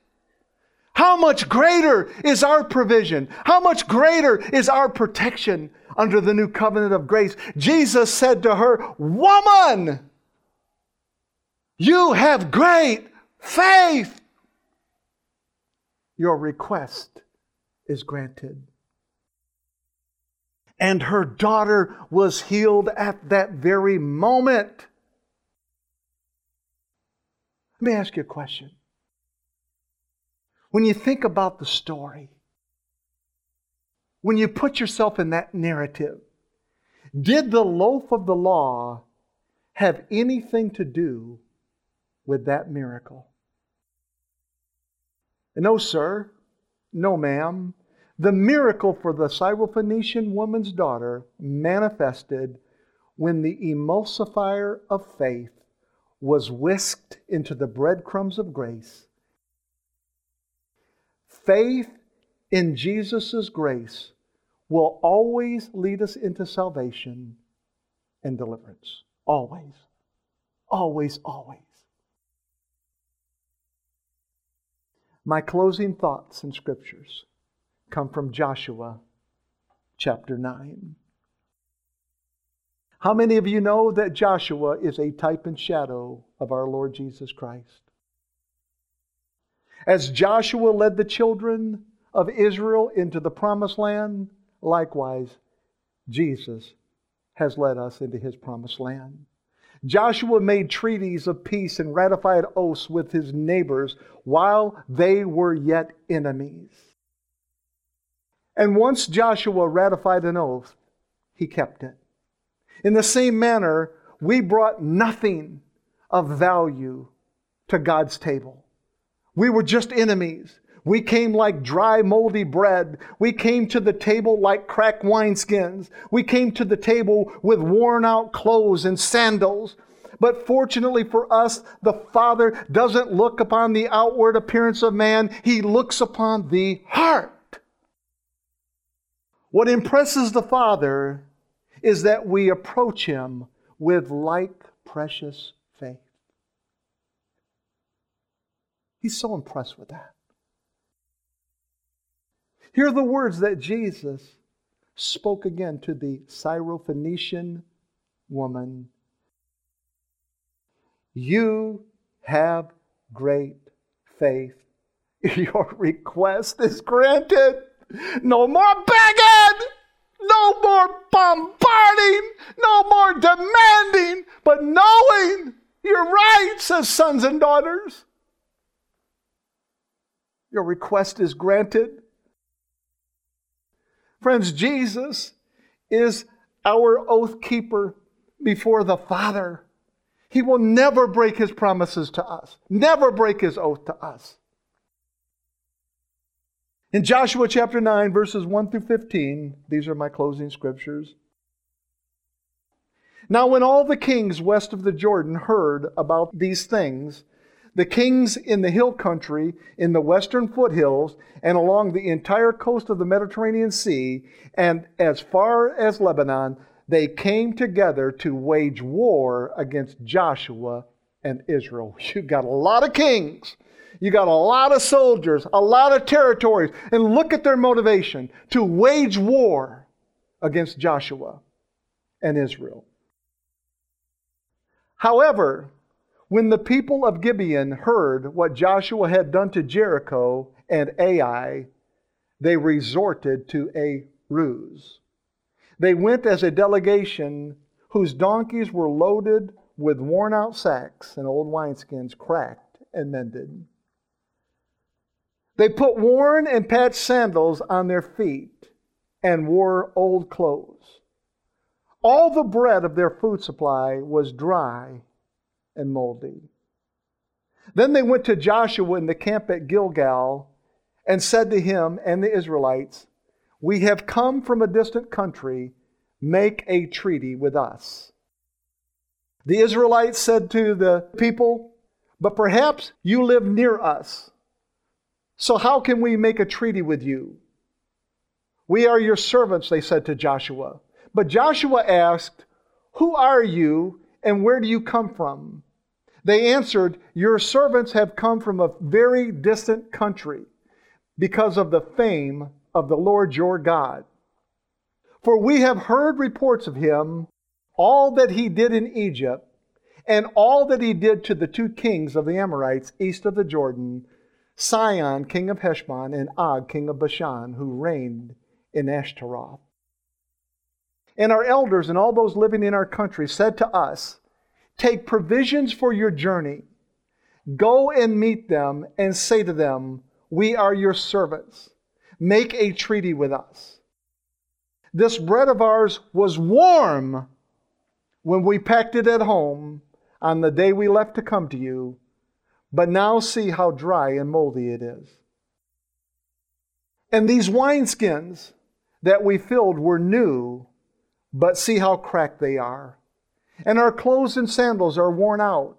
How much greater is our provision? How much greater is our protection under the new covenant of grace? Jesus said to her, Woman, you have great faith. Your request is granted. And her daughter was healed at that very moment. Let me ask you a question. When you think about the story, when you put yourself in that narrative, did the loaf of the law have anything to do with that miracle? No, sir. No, ma'am. The miracle for the Syrophoenician woman's daughter manifested when the emulsifier of faith was whisked into the breadcrumbs of grace. Faith in Jesus' grace will always lead us into salvation and deliverance. Always. Always, always. My closing thoughts and scriptures come from Joshua chapter 9. How many of you know that Joshua is a type and shadow of our Lord Jesus Christ? As Joshua led the children of Israel into the promised land, likewise, Jesus has led us into his promised land. Joshua made treaties of peace and ratified oaths with his neighbors while they were yet enemies. And once Joshua ratified an oath, he kept it. In the same manner, we brought nothing of value to God's table. We were just enemies. We came like dry, moldy bread. We came to the table like cracked wineskins. We came to the table with worn out clothes and sandals. But fortunately for us, the Father doesn't look upon the outward appearance of man, He looks upon the heart. What impresses the Father is that we approach Him with like precious faith. He's so impressed with that. Hear the words that Jesus spoke again to the Syrophoenician woman. You have great faith. Your request is granted. No more begging, no more bombarding, no more demanding, but knowing your rights as sons and daughters. Your request is granted. Friends, Jesus is our oath keeper before the Father. He will never break his promises to us, never break his oath to us. In Joshua chapter 9, verses 1 through 15, these are my closing scriptures. Now, when all the kings west of the Jordan heard about these things, the kings in the hill country, in the western foothills, and along the entire coast of the Mediterranean Sea, and as far as Lebanon, they came together to wage war against Joshua and Israel. You got a lot of kings. You got a lot of soldiers, a lot of territories. And look at their motivation to wage war against Joshua and Israel. However, when the people of Gibeon heard what Joshua had done to Jericho and Ai, they resorted to a ruse. They went as a delegation whose donkeys were loaded with worn out sacks and old wineskins cracked and mended. They put worn and patched sandals on their feet and wore old clothes. All the bread of their food supply was dry and moldy. Then they went to Joshua in the camp at Gilgal and said to him and the Israelites, We have come from a distant country, make a treaty with us. The Israelites said to the people, But perhaps you live near us. So how can we make a treaty with you? We are your servants, they said to Joshua. But Joshua asked, Who are you and where do you come from? They answered, Your servants have come from a very distant country because of the fame of the Lord your God. For we have heard reports of him, all that he did in Egypt, and all that he did to the two kings of the Amorites east of the Jordan, Sihon, king of Heshbon, and Og, king of Bashan, who reigned in Ashtaroth. And our elders and all those living in our country said to us, Take provisions for your journey. Go and meet them and say to them, We are your servants. Make a treaty with us. This bread of ours was warm when we packed it at home on the day we left to come to you, but now see how dry and moldy it is. And these wineskins that we filled were new, but see how cracked they are. And our clothes and sandals are worn out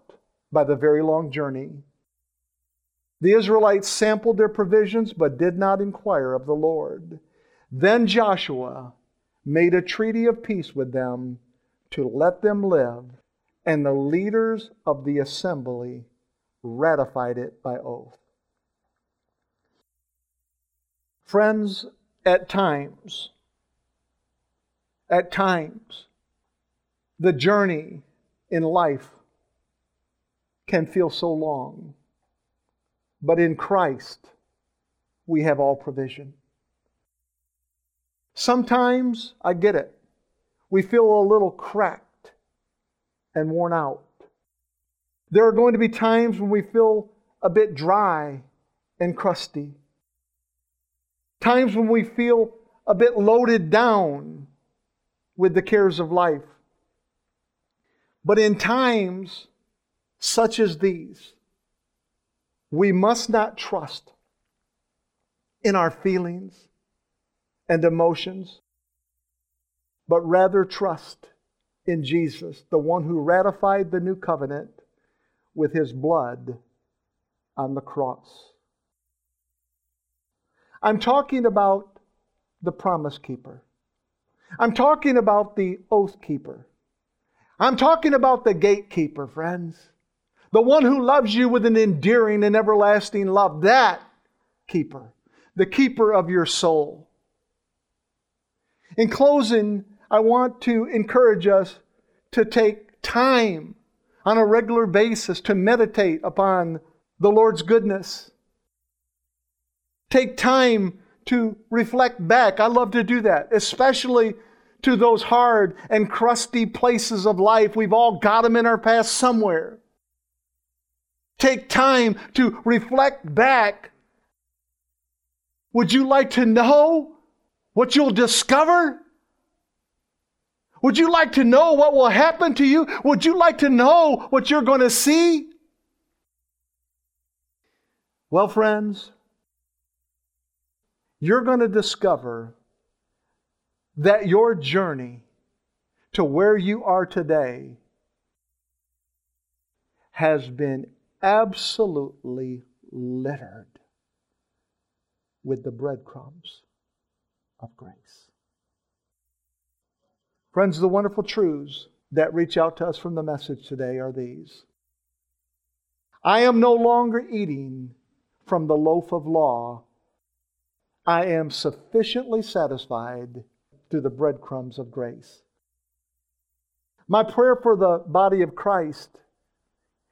by the very long journey. The Israelites sampled their provisions, but did not inquire of the Lord. Then Joshua made a treaty of peace with them to let them live, and the leaders of the assembly ratified it by oath. Friends, at times, at times, the journey in life can feel so long. But in Christ, we have all provision. Sometimes, I get it, we feel a little cracked and worn out. There are going to be times when we feel a bit dry and crusty. Times when we feel a bit loaded down with the cares of life. But in times such as these, we must not trust in our feelings and emotions, but rather trust in Jesus, the one who ratified the new covenant with his blood on the cross. I'm talking about the promise keeper. I'm talking about the oath keeper. I'm talking about the gatekeeper, friends. The one who loves you with an endearing and everlasting love. That keeper. The keeper of your soul. In closing, I want to encourage us to take time on a regular basis to meditate upon the Lord's goodness. Take time to reflect back. I love to do that, especially to those hard and crusty places of life. We've all got them in our past somewhere. Take time to reflect back. Would you like to know what you'll discover? Would you like to know what will happen to you? Would you like to know what you're going to see? Well, friends, you're going to discover that your journey to where you are today has been absolutely littered with the breadcrumbs of grace. Friends, the wonderful truths that reach out to us from the message today are these I am no longer eating from the loaf of law. I am sufficiently satisfied through the breadcrumbs of grace. My prayer for the body of Christ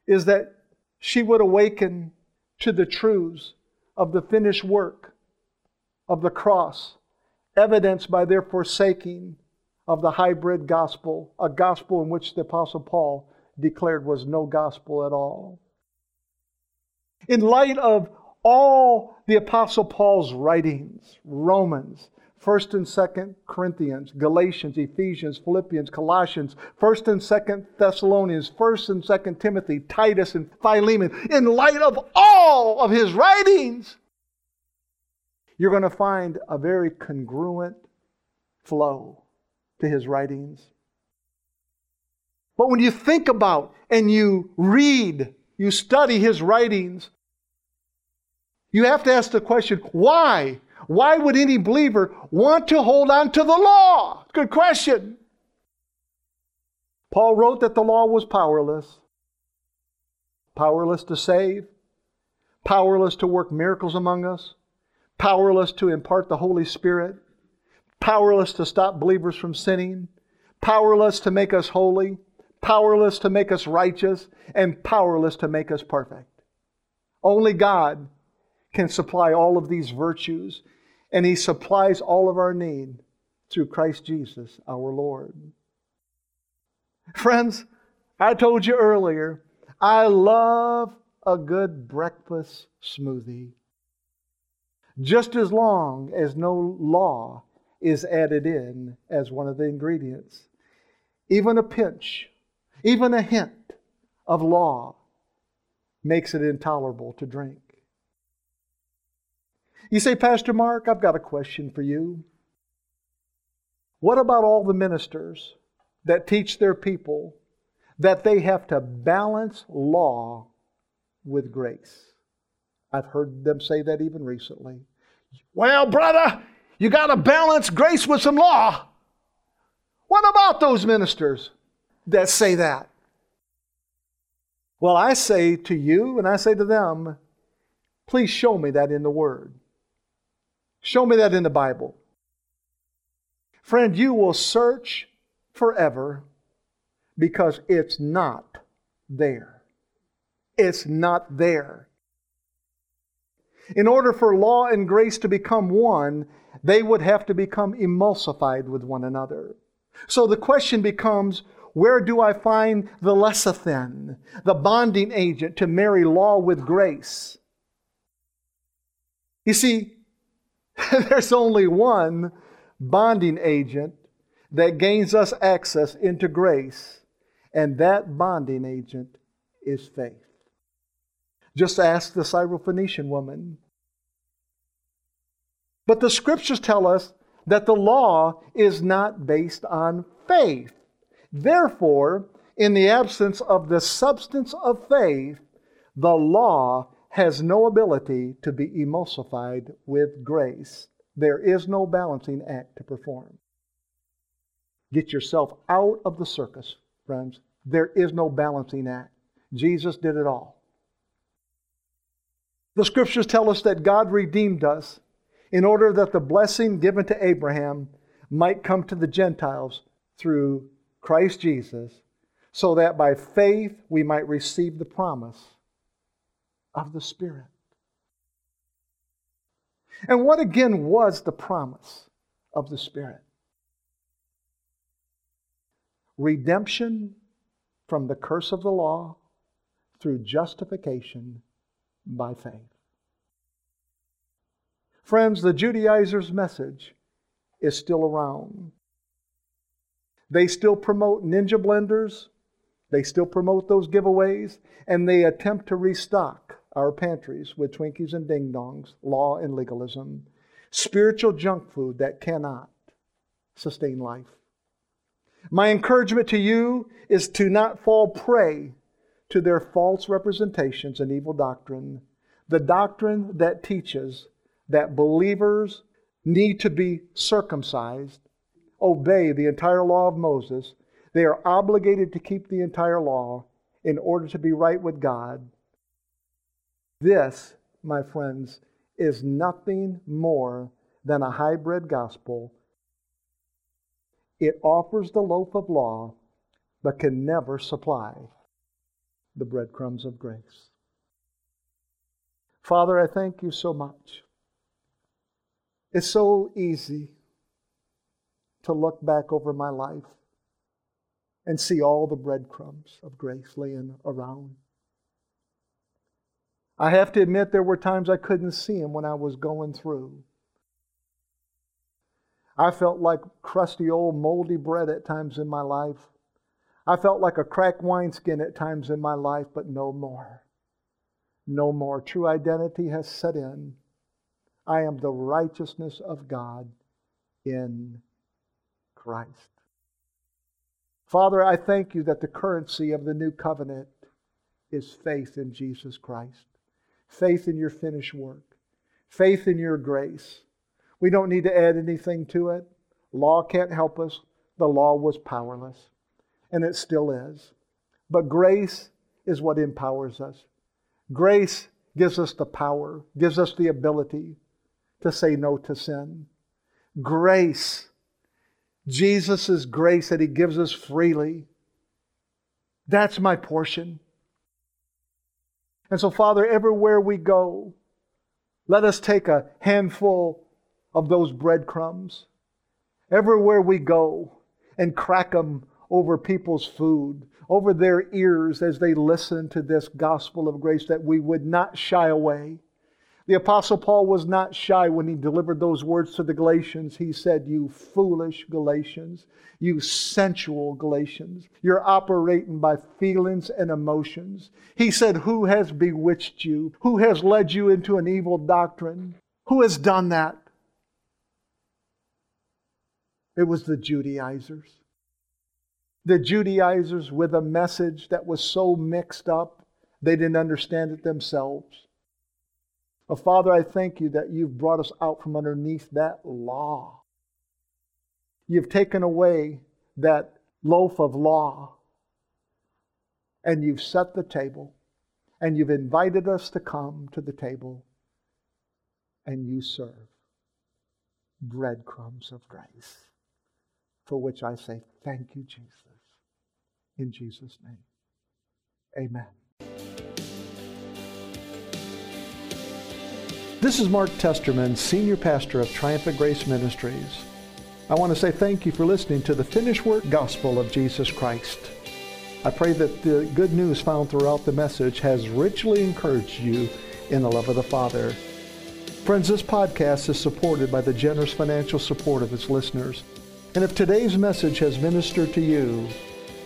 is that she would awaken to the truths of the finished work of the cross, evidenced by their forsaking of the hybrid gospel, a gospel in which the Apostle Paul declared was no gospel at all. In light of all the Apostle Paul's writings, Romans, 1st and 2nd Corinthians, Galatians, Ephesians, Philippians, Colossians, 1st and 2nd Thessalonians, 1st and 2nd Timothy, Titus, and Philemon, in light of all of his writings, you're going to find a very congruent flow to his writings. But when you think about and you read, you study his writings, you have to ask the question why? Why would any believer want to hold on to the law? Good question. Paul wrote that the law was powerless. Powerless to save, powerless to work miracles among us, powerless to impart the Holy Spirit, powerless to stop believers from sinning, powerless to make us holy, powerless to make us righteous, and powerless to make us perfect. Only God can supply all of these virtues, and He supplies all of our need through Christ Jesus our Lord. Friends, I told you earlier, I love a good breakfast smoothie. Just as long as no law is added in as one of the ingredients. Even a pinch, even a hint of law makes it intolerable to drink. You say, Pastor Mark, I've got a question for you. What about all the ministers that teach their people that they have to balance law with grace? I've heard them say that even recently. Well, brother, you got to balance grace with some law. What about those ministers that say that? Well, I say to you and I say to them, please show me that in the Word. Show me that in the Bible. Friend, you will search forever because it's not there. It's not there. In order for law and grace to become one, they would have to become emulsified with one another. So the question becomes where do I find the lecithin, the bonding agent to marry law with grace? You see, there's only one bonding agent that gains us access into grace, and that bonding agent is faith. Just ask the Syrophoenician woman. But the scriptures tell us that the law is not based on faith. Therefore, in the absence of the substance of faith, the law has no ability to be emulsified with grace. There is no balancing act to perform. Get yourself out of the circus, friends. There is no balancing act. Jesus did it all. The scriptures tell us that God redeemed us in order that the blessing given to Abraham might come to the Gentiles through Christ Jesus, so that by faith we might receive the promise of the Spirit. And what again was the promise of the Spirit? Redemption from the curse of the law through justification by faith. Friends, the Judaizers' message is still around. They still promote ninja blenders, they still promote those giveaways, and they attempt to restock our pantries with Twinkies and Ding Dongs, law and legalism, spiritual junk food that cannot sustain life. My encouragement to you is to not fall prey to their false representations and evil doctrine, the doctrine that teaches that believers need to be circumcised, obey the entire law of Moses. They are obligated to keep the entire law in order to be right with God this, my friends, is nothing more than a hybrid gospel. It offers the loaf of law, but can never supply the breadcrumbs of grace. Father, I thank you so much. It's so easy to look back over my life and see all the breadcrumbs of grace laying around. I have to admit, there were times I couldn't see him when I was going through. I felt like crusty old moldy bread at times in my life. I felt like a cracked wineskin at times in my life, but no more. No more. True identity has set in. I am the righteousness of God in Christ. Father, I thank you that the currency of the new covenant is faith in Jesus Christ faith in your finished work, faith in your grace. We don't need to add anything to it. Law can't help us. The law was powerless, and it still is. But grace is what empowers us. Grace gives us the power, gives us the ability to say no to sin. Grace, Jesus' grace that He gives us freely, that's my portion. And so, Father, everywhere we go, let us take a handful of those breadcrumbs. Everywhere we go and crack them over people's food, over their ears as they listen to this gospel of grace, that we would not shy away, The Apostle Paul was not shy when he delivered those words to the Galatians. He said, You foolish Galatians, you sensual Galatians, you're operating by feelings and emotions. He said, Who has bewitched you? Who has led you into an evil doctrine? Who has done that? It was the Judaizers. The Judaizers with a message that was so mixed up, they didn't understand it themselves. Father, I thank you that you've brought us out from underneath that law. You've taken away that loaf of law and you've set the table and you've invited us to come to the table and you serve breadcrumbs of grace, for which I say thank you, Jesus. In Jesus' name, amen. This is Mark Testerman, Senior Pastor of Triumphant Grace Ministries. I want to say thank you for listening to the finished work gospel of Jesus Christ. I pray that the good news found throughout the message has richly encouraged you in the love of the Father. Friends, this podcast is supported by the generous financial support of its listeners. And if today's message has ministered to you,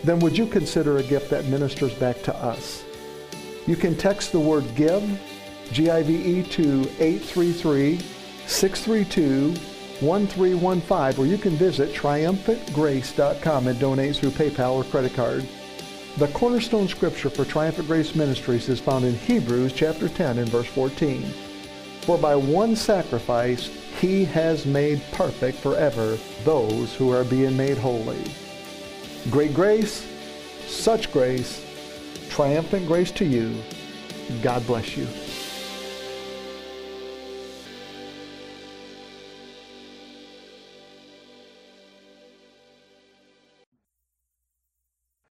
then would you consider a gift that ministers back to us? You can text the word GIVE G-I-V-E to 833-632-1315 or you can visit triumphantgrace.com and donate through PayPal or credit card. The cornerstone scripture for Triumphant Grace Ministries is found in Hebrews chapter 10 and verse 14. For by one sacrifice he has made perfect forever those who are being made holy. Great grace, such grace, triumphant grace to you. God bless you.